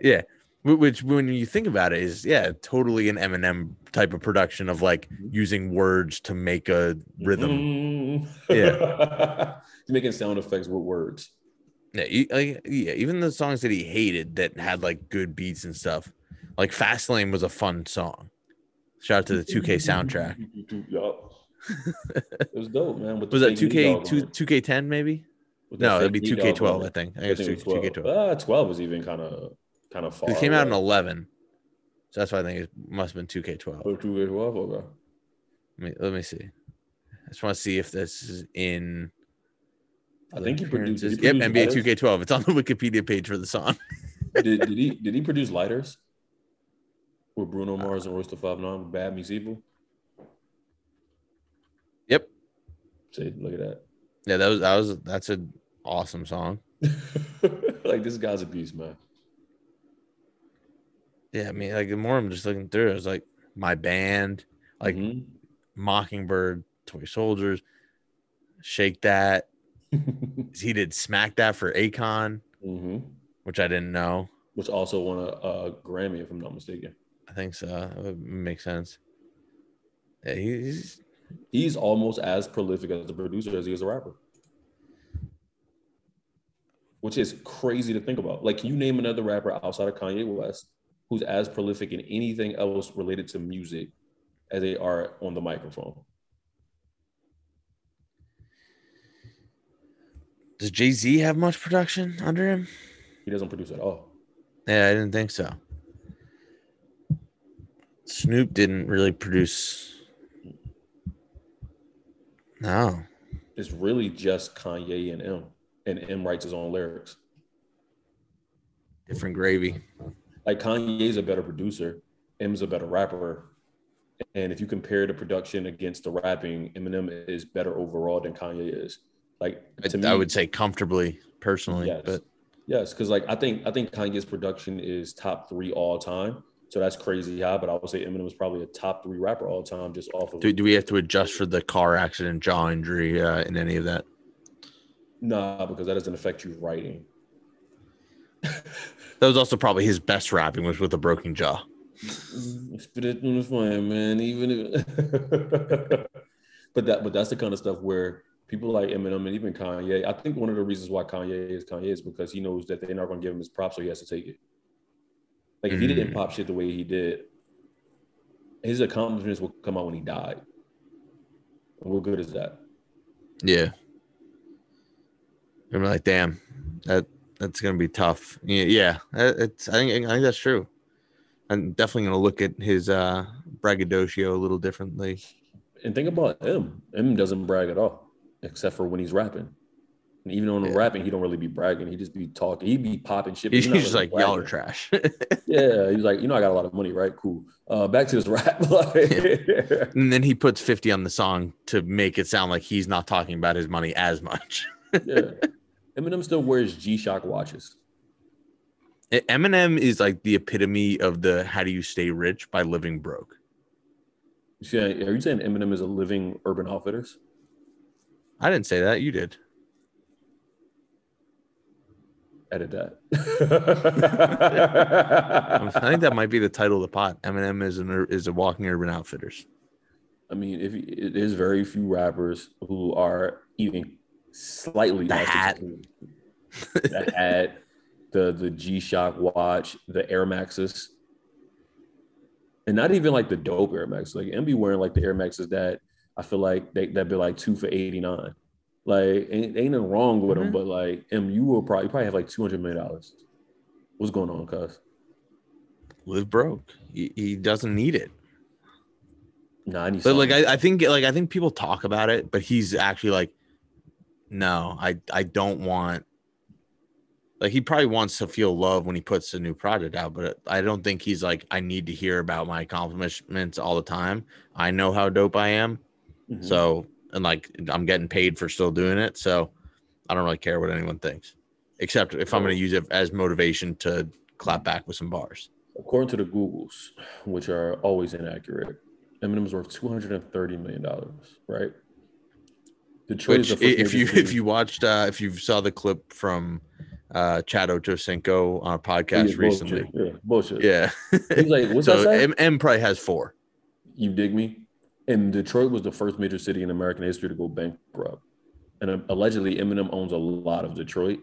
Yeah, Wh- which when you think about it, is yeah, totally an Eminem type of production of like Mhm. using words to make a rhythm. Mm. Yeah. Making sound effects with words. Yeah, like, yeah, even the songs that he hated that had like good beats and stuff. Like Fastlane was a fun song. Shout out to the 2K soundtrack. Yup. it was dope, man. Was that 2K 2, 2k10 maybe? No, it'd be 2K12, I think. I guess it's 12. 2K12. Ah, 12 was even kind of kind of far. It came out in 11. So that's why I think it must have been 2K12. Oh, 2K12, okay. Let me, let me see. I just want to see if this is in. I think he produced. He yep, NBA lighters? 2K12. It's on the Wikipedia page for the song. did, did he did he produce Lighters? With Bruno Mars and Royce the Five oh Nine with Bad Meets Evil. Yep. See, look at that. Yeah, that was that was that's an awesome song. like this guy's a beast, man. Yeah, I mean, like the more I'm just looking through, it was like my band, like Mhm. Mockingbird, Toy Soldiers, Shake That. He did Smack That for Akon, Mhm. which I didn't know. Which also won a, a Grammy, if I'm not mistaken. I think so. That would make sense. Yeah, he's He's almost as prolific as a producer as he is a rapper. Which is crazy to think about. Like, can you name another rapper outside of Kanye West who's as prolific in anything else related to music as they are on the microphone. Does Jay Z have much production under him? He doesn't produce at all. Yeah, I didn't think so. Snoop didn't really produce. No. It's really just Kanye and M, and M writes his own lyrics. Different gravy. Like Kanye's a better producer, M's a better rapper, and if you compare the production against the rapping, Eminem is better overall than Kanye is. Like to I, me, I would say comfortably, personally, Yes. but Yes, because like I think I think Kanye's production is top three all time. So that's crazy high, but I would say Eminem is probably a top three rapper all time just off of do, do we have to adjust for the car accident, jaw injury, uh, in any of that? Nah, because that doesn't affect you writing. That was also probably his best rapping was with a broken jaw. Spit it on the flame, man. Even if but that but that's the kind of stuff where people like Eminem and even Kanye, I think one of the reasons why Kanye is Kanye is because he knows that they're not gonna give him his props, so he has to take it. Like if he didn't Mm. pop shit the way he did, his accomplishments will come out when he died. And what good is that? Yeah. I'm like, damn, that that's gonna be tough. Yeah, yeah. It's I think I think that's true. I'm definitely gonna look at his uh braggadocio a little differently. And think about M. M doesn't brag at all, except for when he's rapping. And even on Yeah. rapping, he don't really be bragging. He just be talking. He be popping shit. but He's just really like, y'all are trash. Yeah, he's like, you know, I got a lot of money, right? Cool. Uh, back to this rap. Like, and then he puts 50 on the song to make it sound like he's not talking about his money as much. yeah. Eminem still wears G-Shock watches. E- Eminem is like the epitome of the how do you stay rich by living broke. See, are you saying Eminem is a living Urban Outfitters? I didn't say that. You did. Edit that. I think that might be the title of the pot. Eminem is an is a walking urban outfitters. I mean, if there's very few rappers who are even slightly The hat. the hat, the the G Shock watch, the Air Maxes, and not even like the dope Air Max. Like M be wearing like the Air Maxes that I feel like they that be like two for eighty nine. Like ain't, ain't nothing wrong with them, Mhm. but like M, you will probably you probably have like two hundred million dollars. What's going on, cuz? Live broke. He, he doesn't need it. Nah, I need But like. I, I think like I think people talk about it, but he's actually like, no, I I don't want. Like he probably wants to feel love when he puts a new project out, but I don't think he's like I need to hear about my accomplishments all the time. I know how dope I am, Mhm. so and like I'm getting paid for still doing it, so I don't really care what anyone thinks, except if I'm going to use it as motivation to clap back with some bars. According to the Googles, which are always inaccurate, Eminem's worth two hundred and thirty million dollars, right? Detroit Which, is if you if you watched uh, if you saw the clip from uh, Chad Ochocinco on a podcast Yeah, recently, bullshit. yeah, bullshit. yeah. He's like, what's that so say? M, M probably has four. you dig me? And Detroit was the first major city in American history to go bankrupt. And uh, allegedly, Eminem owns a lot of Detroit.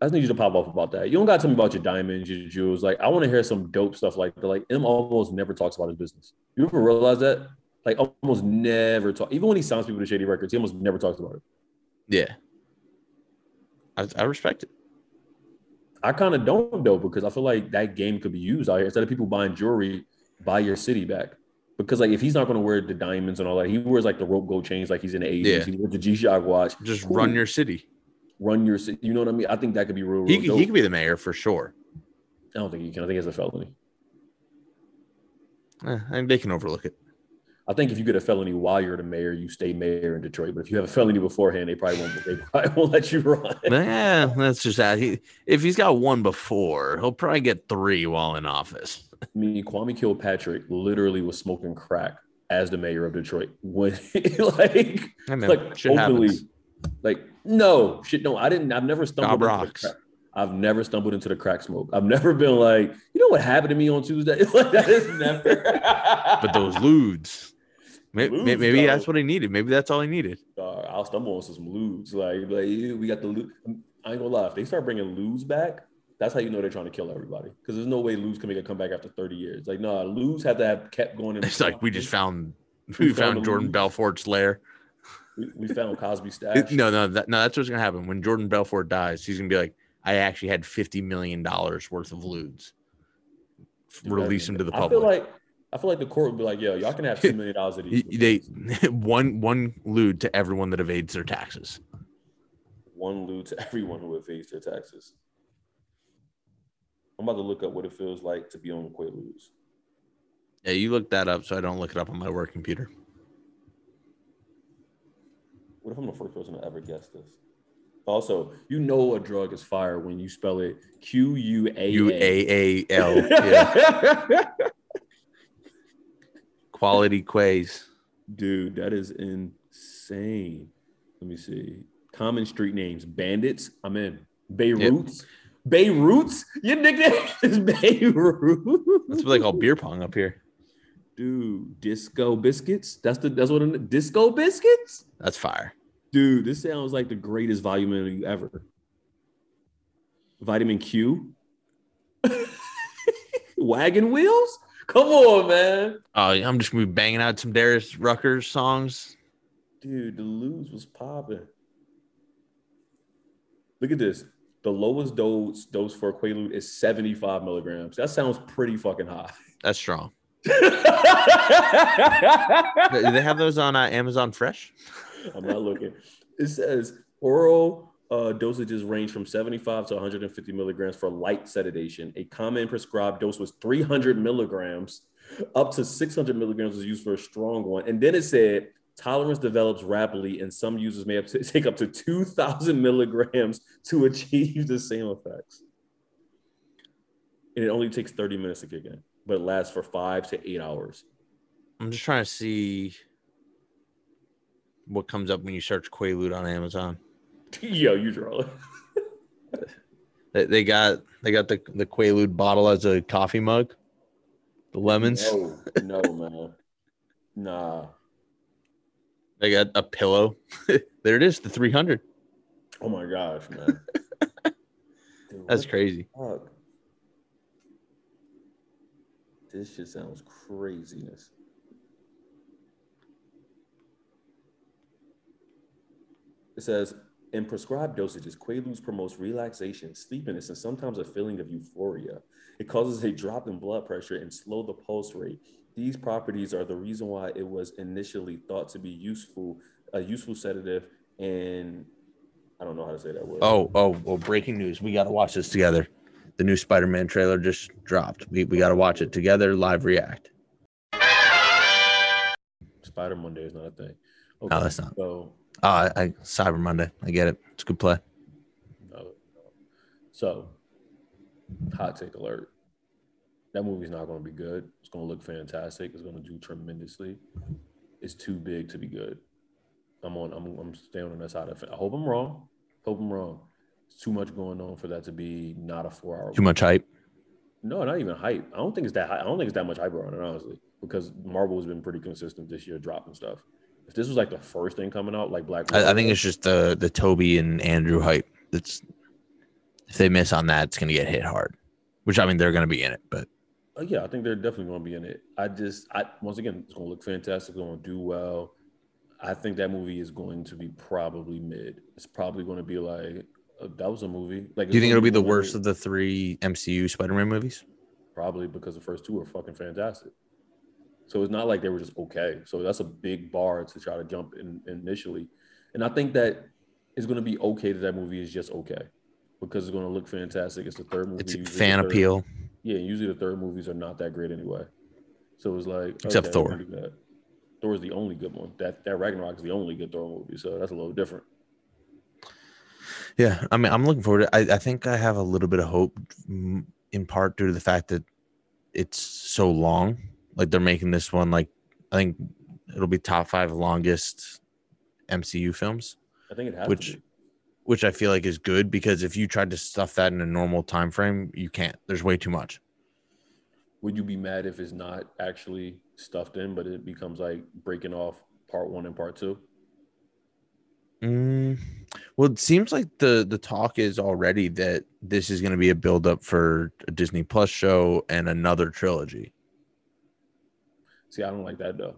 I just need you to pop off about that. You don't got to tell me about your diamonds, your jewels. Like, I want to hear some dope stuff like that. Like, M almost never talks about his business. You ever realize that? Like, almost never talk. Even when he signs people to Shady Records, he almost never talks about it. Yeah, I, I respect it. I kind of don't though because I feel like that game could be used out here instead of people buying jewelry, buy your city back. Because like if he's not going to wear the diamonds and all that, he wears like the rope gold chains like he's in the 80s. Yeah. He wears the G Shock watch. Just Cool. run your city. run your city. You know what I mean? I think that could be real. real He could, he could be the mayor for sure. I don't think he can. I think it's a felony. Eh, I think they can overlook it. I think if you get a felony while you're the mayor, you stay mayor in Detroit. But if you have a felony beforehand, they probably won't. They probably won't let you run. Yeah, that's just that. He, if he's got one before, he'll probably get three while in office. I mean, Kwame Kilpatrick literally was smoking crack as the mayor of Detroit when, like, I mean, like shit openly, happens. like no shit. No, I didn't. I've never stumbled. Job into the rocks. crack- I've never stumbled into the crack smoke. I've never been like, you know what happened to me on Tuesday? like that is never. But those ludes, maybe, Ludes, maybe that's what he needed. Maybe that's all he needed. uh, I'll stumble on some ludes. Like, like we got the. lu- I ain't gonna lie. If they start bringing ludes back, That's how you know they're trying to kill everybody. Because there's no way ludes can make a comeback after 30 years. Like, no, nah, ludes had to have kept going in. It's like we just found we, We found found Jordan. Belfort's lair. we, we found Cosby stash. no, no, that, no. That's what's gonna happen when Jordan Belfort dies. He's gonna be like, I actually had fifty million dollars worth of ludes. Release them to the I public. feel like I feel like the court would be like, yo, y'all can have two million dollars of these. Y- they one one lude to everyone that evades their taxes. one lude to everyone who evades their taxes. I'm about to look up what it feels like to be on Quaaludes. Yeah, you look that up so I don't look it up on my work computer. What if I'm the first person to ever guess this? Also, you know a drug is fire when you spell it Q U A U A A L. Quality quays. Dude, that is insane. Let me see. Common street names: Bandits. I'm in. Beiruts. Beiruts. Your nickname is Beirut. That's what they call beer pong up here. Dude, disco biscuits. That's the that's what it- disco biscuits. That's fire. Dude, this sounds like the greatest vitamin ever. Vitamin Q. Wagon wheels? Come on, man. Oh, I'm just gonna be banging out some Darius Rucker songs. Dude, the lose was popping. Look at this. The lowest dose dose for a Quaalude is 75 milligrams. That sounds pretty fucking high. That's strong. Do they have those on uh, Amazon Fresh? I'm not looking. It says oral uh, dosages range from 75 to 150 milligrams for light sedation. A common prescribed dose was 300 milligrams. Up to 600 milligrams was used for a strong one. And then it said tolerance develops rapidly, and some users may have to take up to 2,000 milligrams to achieve the same effects. And it only takes 30 minutes to kick in, but it lasts for five to eight hours. I'm just trying to see what comes up when you search Quaalude on Amazon. Yo, you draw it. They, they got they got the the Quaalude bottle as a coffee mug. The lemons. No, no, man. Nah. They got a pillow. there it is, the 300. Oh my gosh, man. Dude, That's crazy. This just sounds craziness. It says in prescribed dosages, Quaaludes promotes relaxation, sleepiness, and sometimes a feeling of euphoria. It causes a drop in blood pressure and slow the pulse rate. These properties are the reason why it was initially thought to be useful, a useful sedative, and I don't know how to say that word. Oh, oh, well, breaking news. We got to watch this together. The new Spider Man trailer just dropped. We, we got to watch it together, live react. Spider Monday is not a thing. No, that's not. So, Oh, I, I Cyber Monday. I get it. It's a good play. no, no. so hot take alert. That movie's not going to be good. It's going to look fantastic. It's going to do tremendously. It's too big to be good. I'm on. I'm. I'm staying on that side of it. I hope I'm wrong. Hope I'm wrong. It's too much going on for that to be not a four hour. Too much hype. No, not even hype. I don't think it's that. High. I don't think it's that much hype on it, honestly, because Marvel has been pretty consistent this year, dropping stuff. If this was like the first thing coming out, like Black, I, I think it's just the the Tobey and Andrew hype. That's if they miss on that, it's gonna get hit hard. Which I mean, they're gonna be in it, but Uh, yeah, I think they're definitely going to be in it. I just, I once again, it's going to look fantastic. It's going to do well. I think that movie is going to be probably mid. It's probably going to be like uh, that was a movie. Like, do you think it'll be the worst Of- of the three MCU Spider Man movies? probably because the first two are fucking fantastic. So it's not like they were just okay. So that's a big bar to try to jump in initially. And I think that it's going to be okay that that movie is just okay because it's going to look fantastic. It's the third movie. It's fan third- appeal. Yeah, usually the third movies are not that great anyway. So it's like Except okay, Thor. we're gonna do that. Thor is the only good one. That that Ragnarok is the only good Thor movie. So that's a little different. Yeah, I mean, I'm looking forward to. I, I think I have a little bit of hope, in part due to the fact that it's so long. Like they're making this one like I think it'll be top five longest MCU films, I think it has which which I feel like is good because if you tried to stuff that in a normal time frame, you can't. There's way too much. Would you be mad if it's not actually stuffed in, but it becomes like breaking off part one and part two? Mm, Well, it seems like the the talk is already that this is going to be a build up for a Disney Plus show and another trilogy. See, I don't like that though.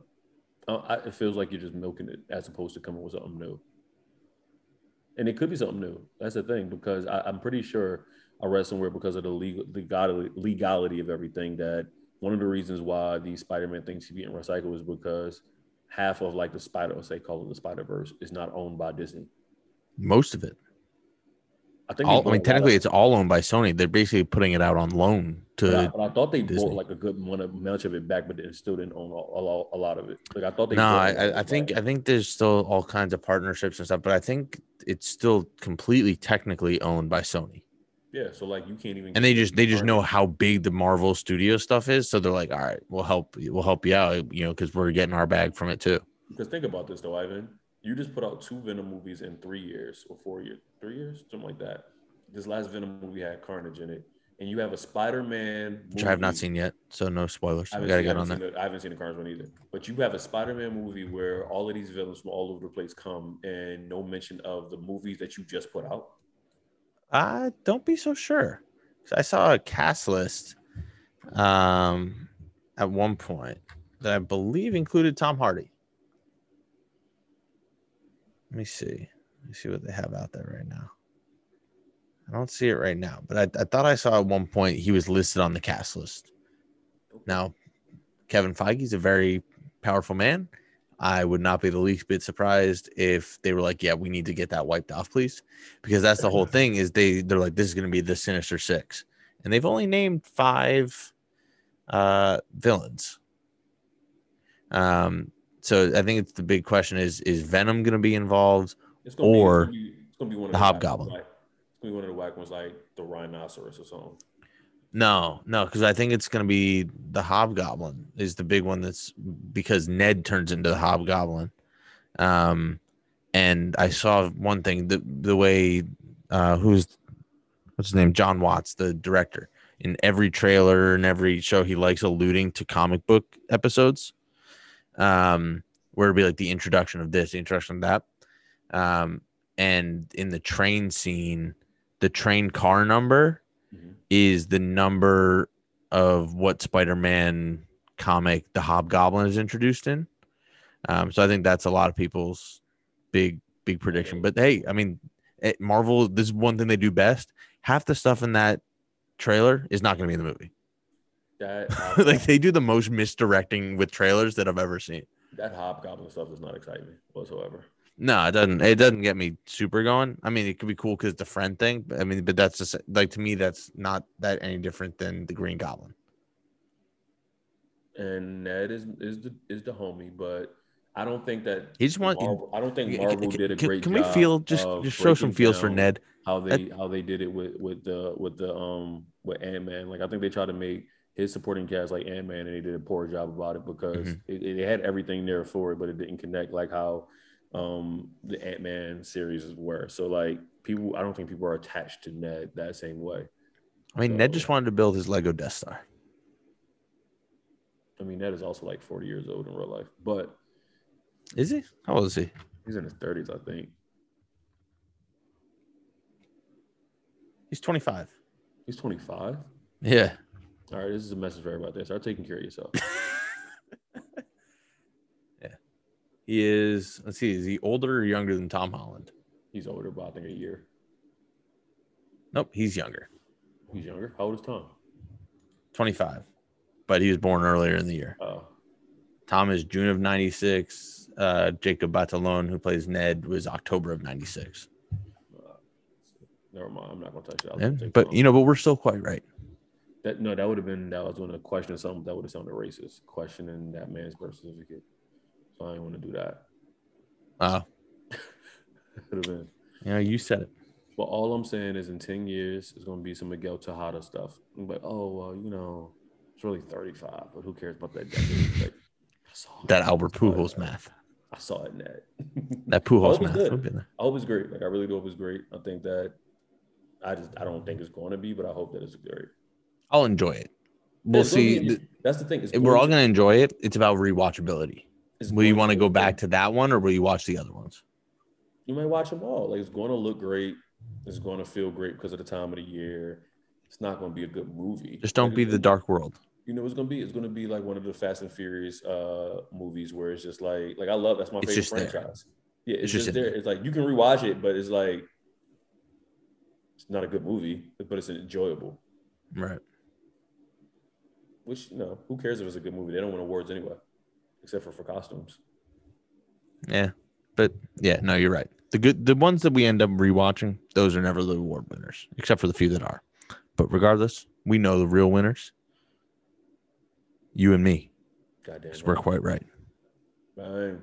Uh, I, it feels like you're just milking it as opposed to coming with something new. And it could be something new. That's the thing because I, I'm pretty sure I read somewhere because of the legal legality, legality of everything that one of the reasons why these Spider-Man things keep getting recycled is because half of like the Spider, say call it the Spider Verse, is not owned by Disney. Most of it. I think. All, I mean, bought a lot technically, it's all owned by Sony. They're basically putting it out on loan But I, to. but I thought they Disney. bought like a good one, much of it back, but they still didn't own a, a, lot, a lot of it. Like I thought they. No, bought I, a lot of I- I think back. I think there's still all kinds of partnerships and stuff, but I think it's still completely technically owned by Sony. Yeah, so like you can't even. And they just they just know how big the Marvel Studio stuff is, so they're like, all right, we'll help we'll help you out, you know, because we're getting our bag from it too. Because think about this though, Ivan. You just put out two Venom movies in three years or four years, three years, something like that. This last Venom movie had Carnage in it, and you have a Spider-Man, Which I have not seen yet, so no spoilers. I I haven't gotta seen- get I on that. the- I haven't seen the Carnage one either. But you have a Spider-Man movie where all of these villains from all over the place come, and no mention of the movies that you just put out. Uh, don't be so sure. I saw a cast list um, at one point that I believe included Tom Hardy. Let me see. Let me see what they have out there right now. I don't see it right now, but I, I thought I saw at one point he was listed on the cast list. Now, Kevin Feige's a very powerful man. I would not be the least bit surprised if they were like, "Yeah, we need to get that wiped off, please," because that's the whole thing. Is they they're like, "This is going to be the Sinister Six. and they've only named five uh, villains. Um, so I think it's the big question: is is Venom going to be involved? It's gonna Or be, it's gonna be, it's gonna be one of the whack Hobgoblin. Like, it's gonna be one of the whack ones, like the rhinoceros or something. No, no, because I think it's going to be the Hobgoblin is the big one. That's because Ned turns into the Hobgoblin. Um, and I saw one thing the the way uh, who's what's his name Jon Watts, the director, in every trailer and every show he likes alluding to comic book episodes. Um, where it'd be like the introduction of this, the introduction of that. Um, and in the train scene, the train car number Mhm. is the number of what Spider-Man comic the Hobgoblin is introduced in. Um, so I think that's a lot of people's big big prediction. But hey, I mean, Marvel, this is one thing they do best. Half the stuff in that trailer is not going to be in the movie. That like they do the most misdirecting with trailers that I've ever seen. that hobgoblin stuff does not excite me whatsoever. No, it doesn't. It doesn't get me super going. I mean, it could be cool because it's a friend thing. But I mean, but that's just like to me, that's not that any different than the Green Goblin. And Ned is is the is the homie, but I don't think that He just want- Marvel, I don't think Marvel can- did a can- great Can we feel just just show some feels for Ned? how they how they did it with with the with the um with Ant Man. Like I think they tried to make his supporting cast like Ant Man, and they did a poor job about it because Mhm. it, it had everything there for it, but it didn't connect like how um the Ant Man series were. So like people, I don't think people are attached to Ned that same way. I mean, Ned just wanted to build his Lego Death Star. I mean, Ned is also like forty years old in real life, but Is he? How old is he? he's in his thirties, I think. He's 25. He's twenty five. Yeah. All right, this is a message for everybody. Start taking care of yourself. Yeah, he is, let's see, is he older or younger than Tom Holland? He's older by I think a year. Nope, he's younger. He's younger. How old is Tom? 25. But he was born earlier in the year. Oh, Tom is June of 96. Uh, Jacob Batalon, who plays Ned, was October of 96. uh, never mind. I'm not gonna touch that. Yeah, but, you know, but we're still quite right. That no, that would have been that was when a question something that would have sounded racist. Questioning that man's birth certificate. So I didn't want to do that. Uh, Could have been. you know, you said it. But all I'm saying is, in ten years, it's gonna be some Miguel Tejada stuff. I'm like, oh well, you know, it's really 35, but who cares about that decade? Like, I saw That Albert I saw it, Pujols math. I saw it in that. That Pujols math. good. would be there. I hope it's great. Like I really do hope it's great. I think that I just I don't think it's going to be, but I hope that it's great. I'll enjoy it. We'll It's see. that's the thing. It's we're all going going to enjoy it. It's about rewatchability. it's Will you want to go back to that one or will you watch the other ones? you might watch them all. Like it's going to look great. It's going to feel great because of the time of the year. It's not going to be a good movie. Just don't be the gonna- dark world. You know, it's gonna be. It's gonna be like one of the Fast and Furious uh movies where it's just like, like I love. That's my It's favorite just there. franchise. Yeah, it's, It's just, just there. there. It's like you can rewatch it, but it's like it's not a good movie, but it's enjoyable. Right. Which you know, who cares if it's a good movie? They don't win awards anyway, except for for costumes. Yeah. But yeah, no, you're right. The good the ones that we end up rewatching, those are never the award winners, except for the few that are. But regardless, we know the real winners. You and me. Goddamn. 'cause we're quite right. Bang.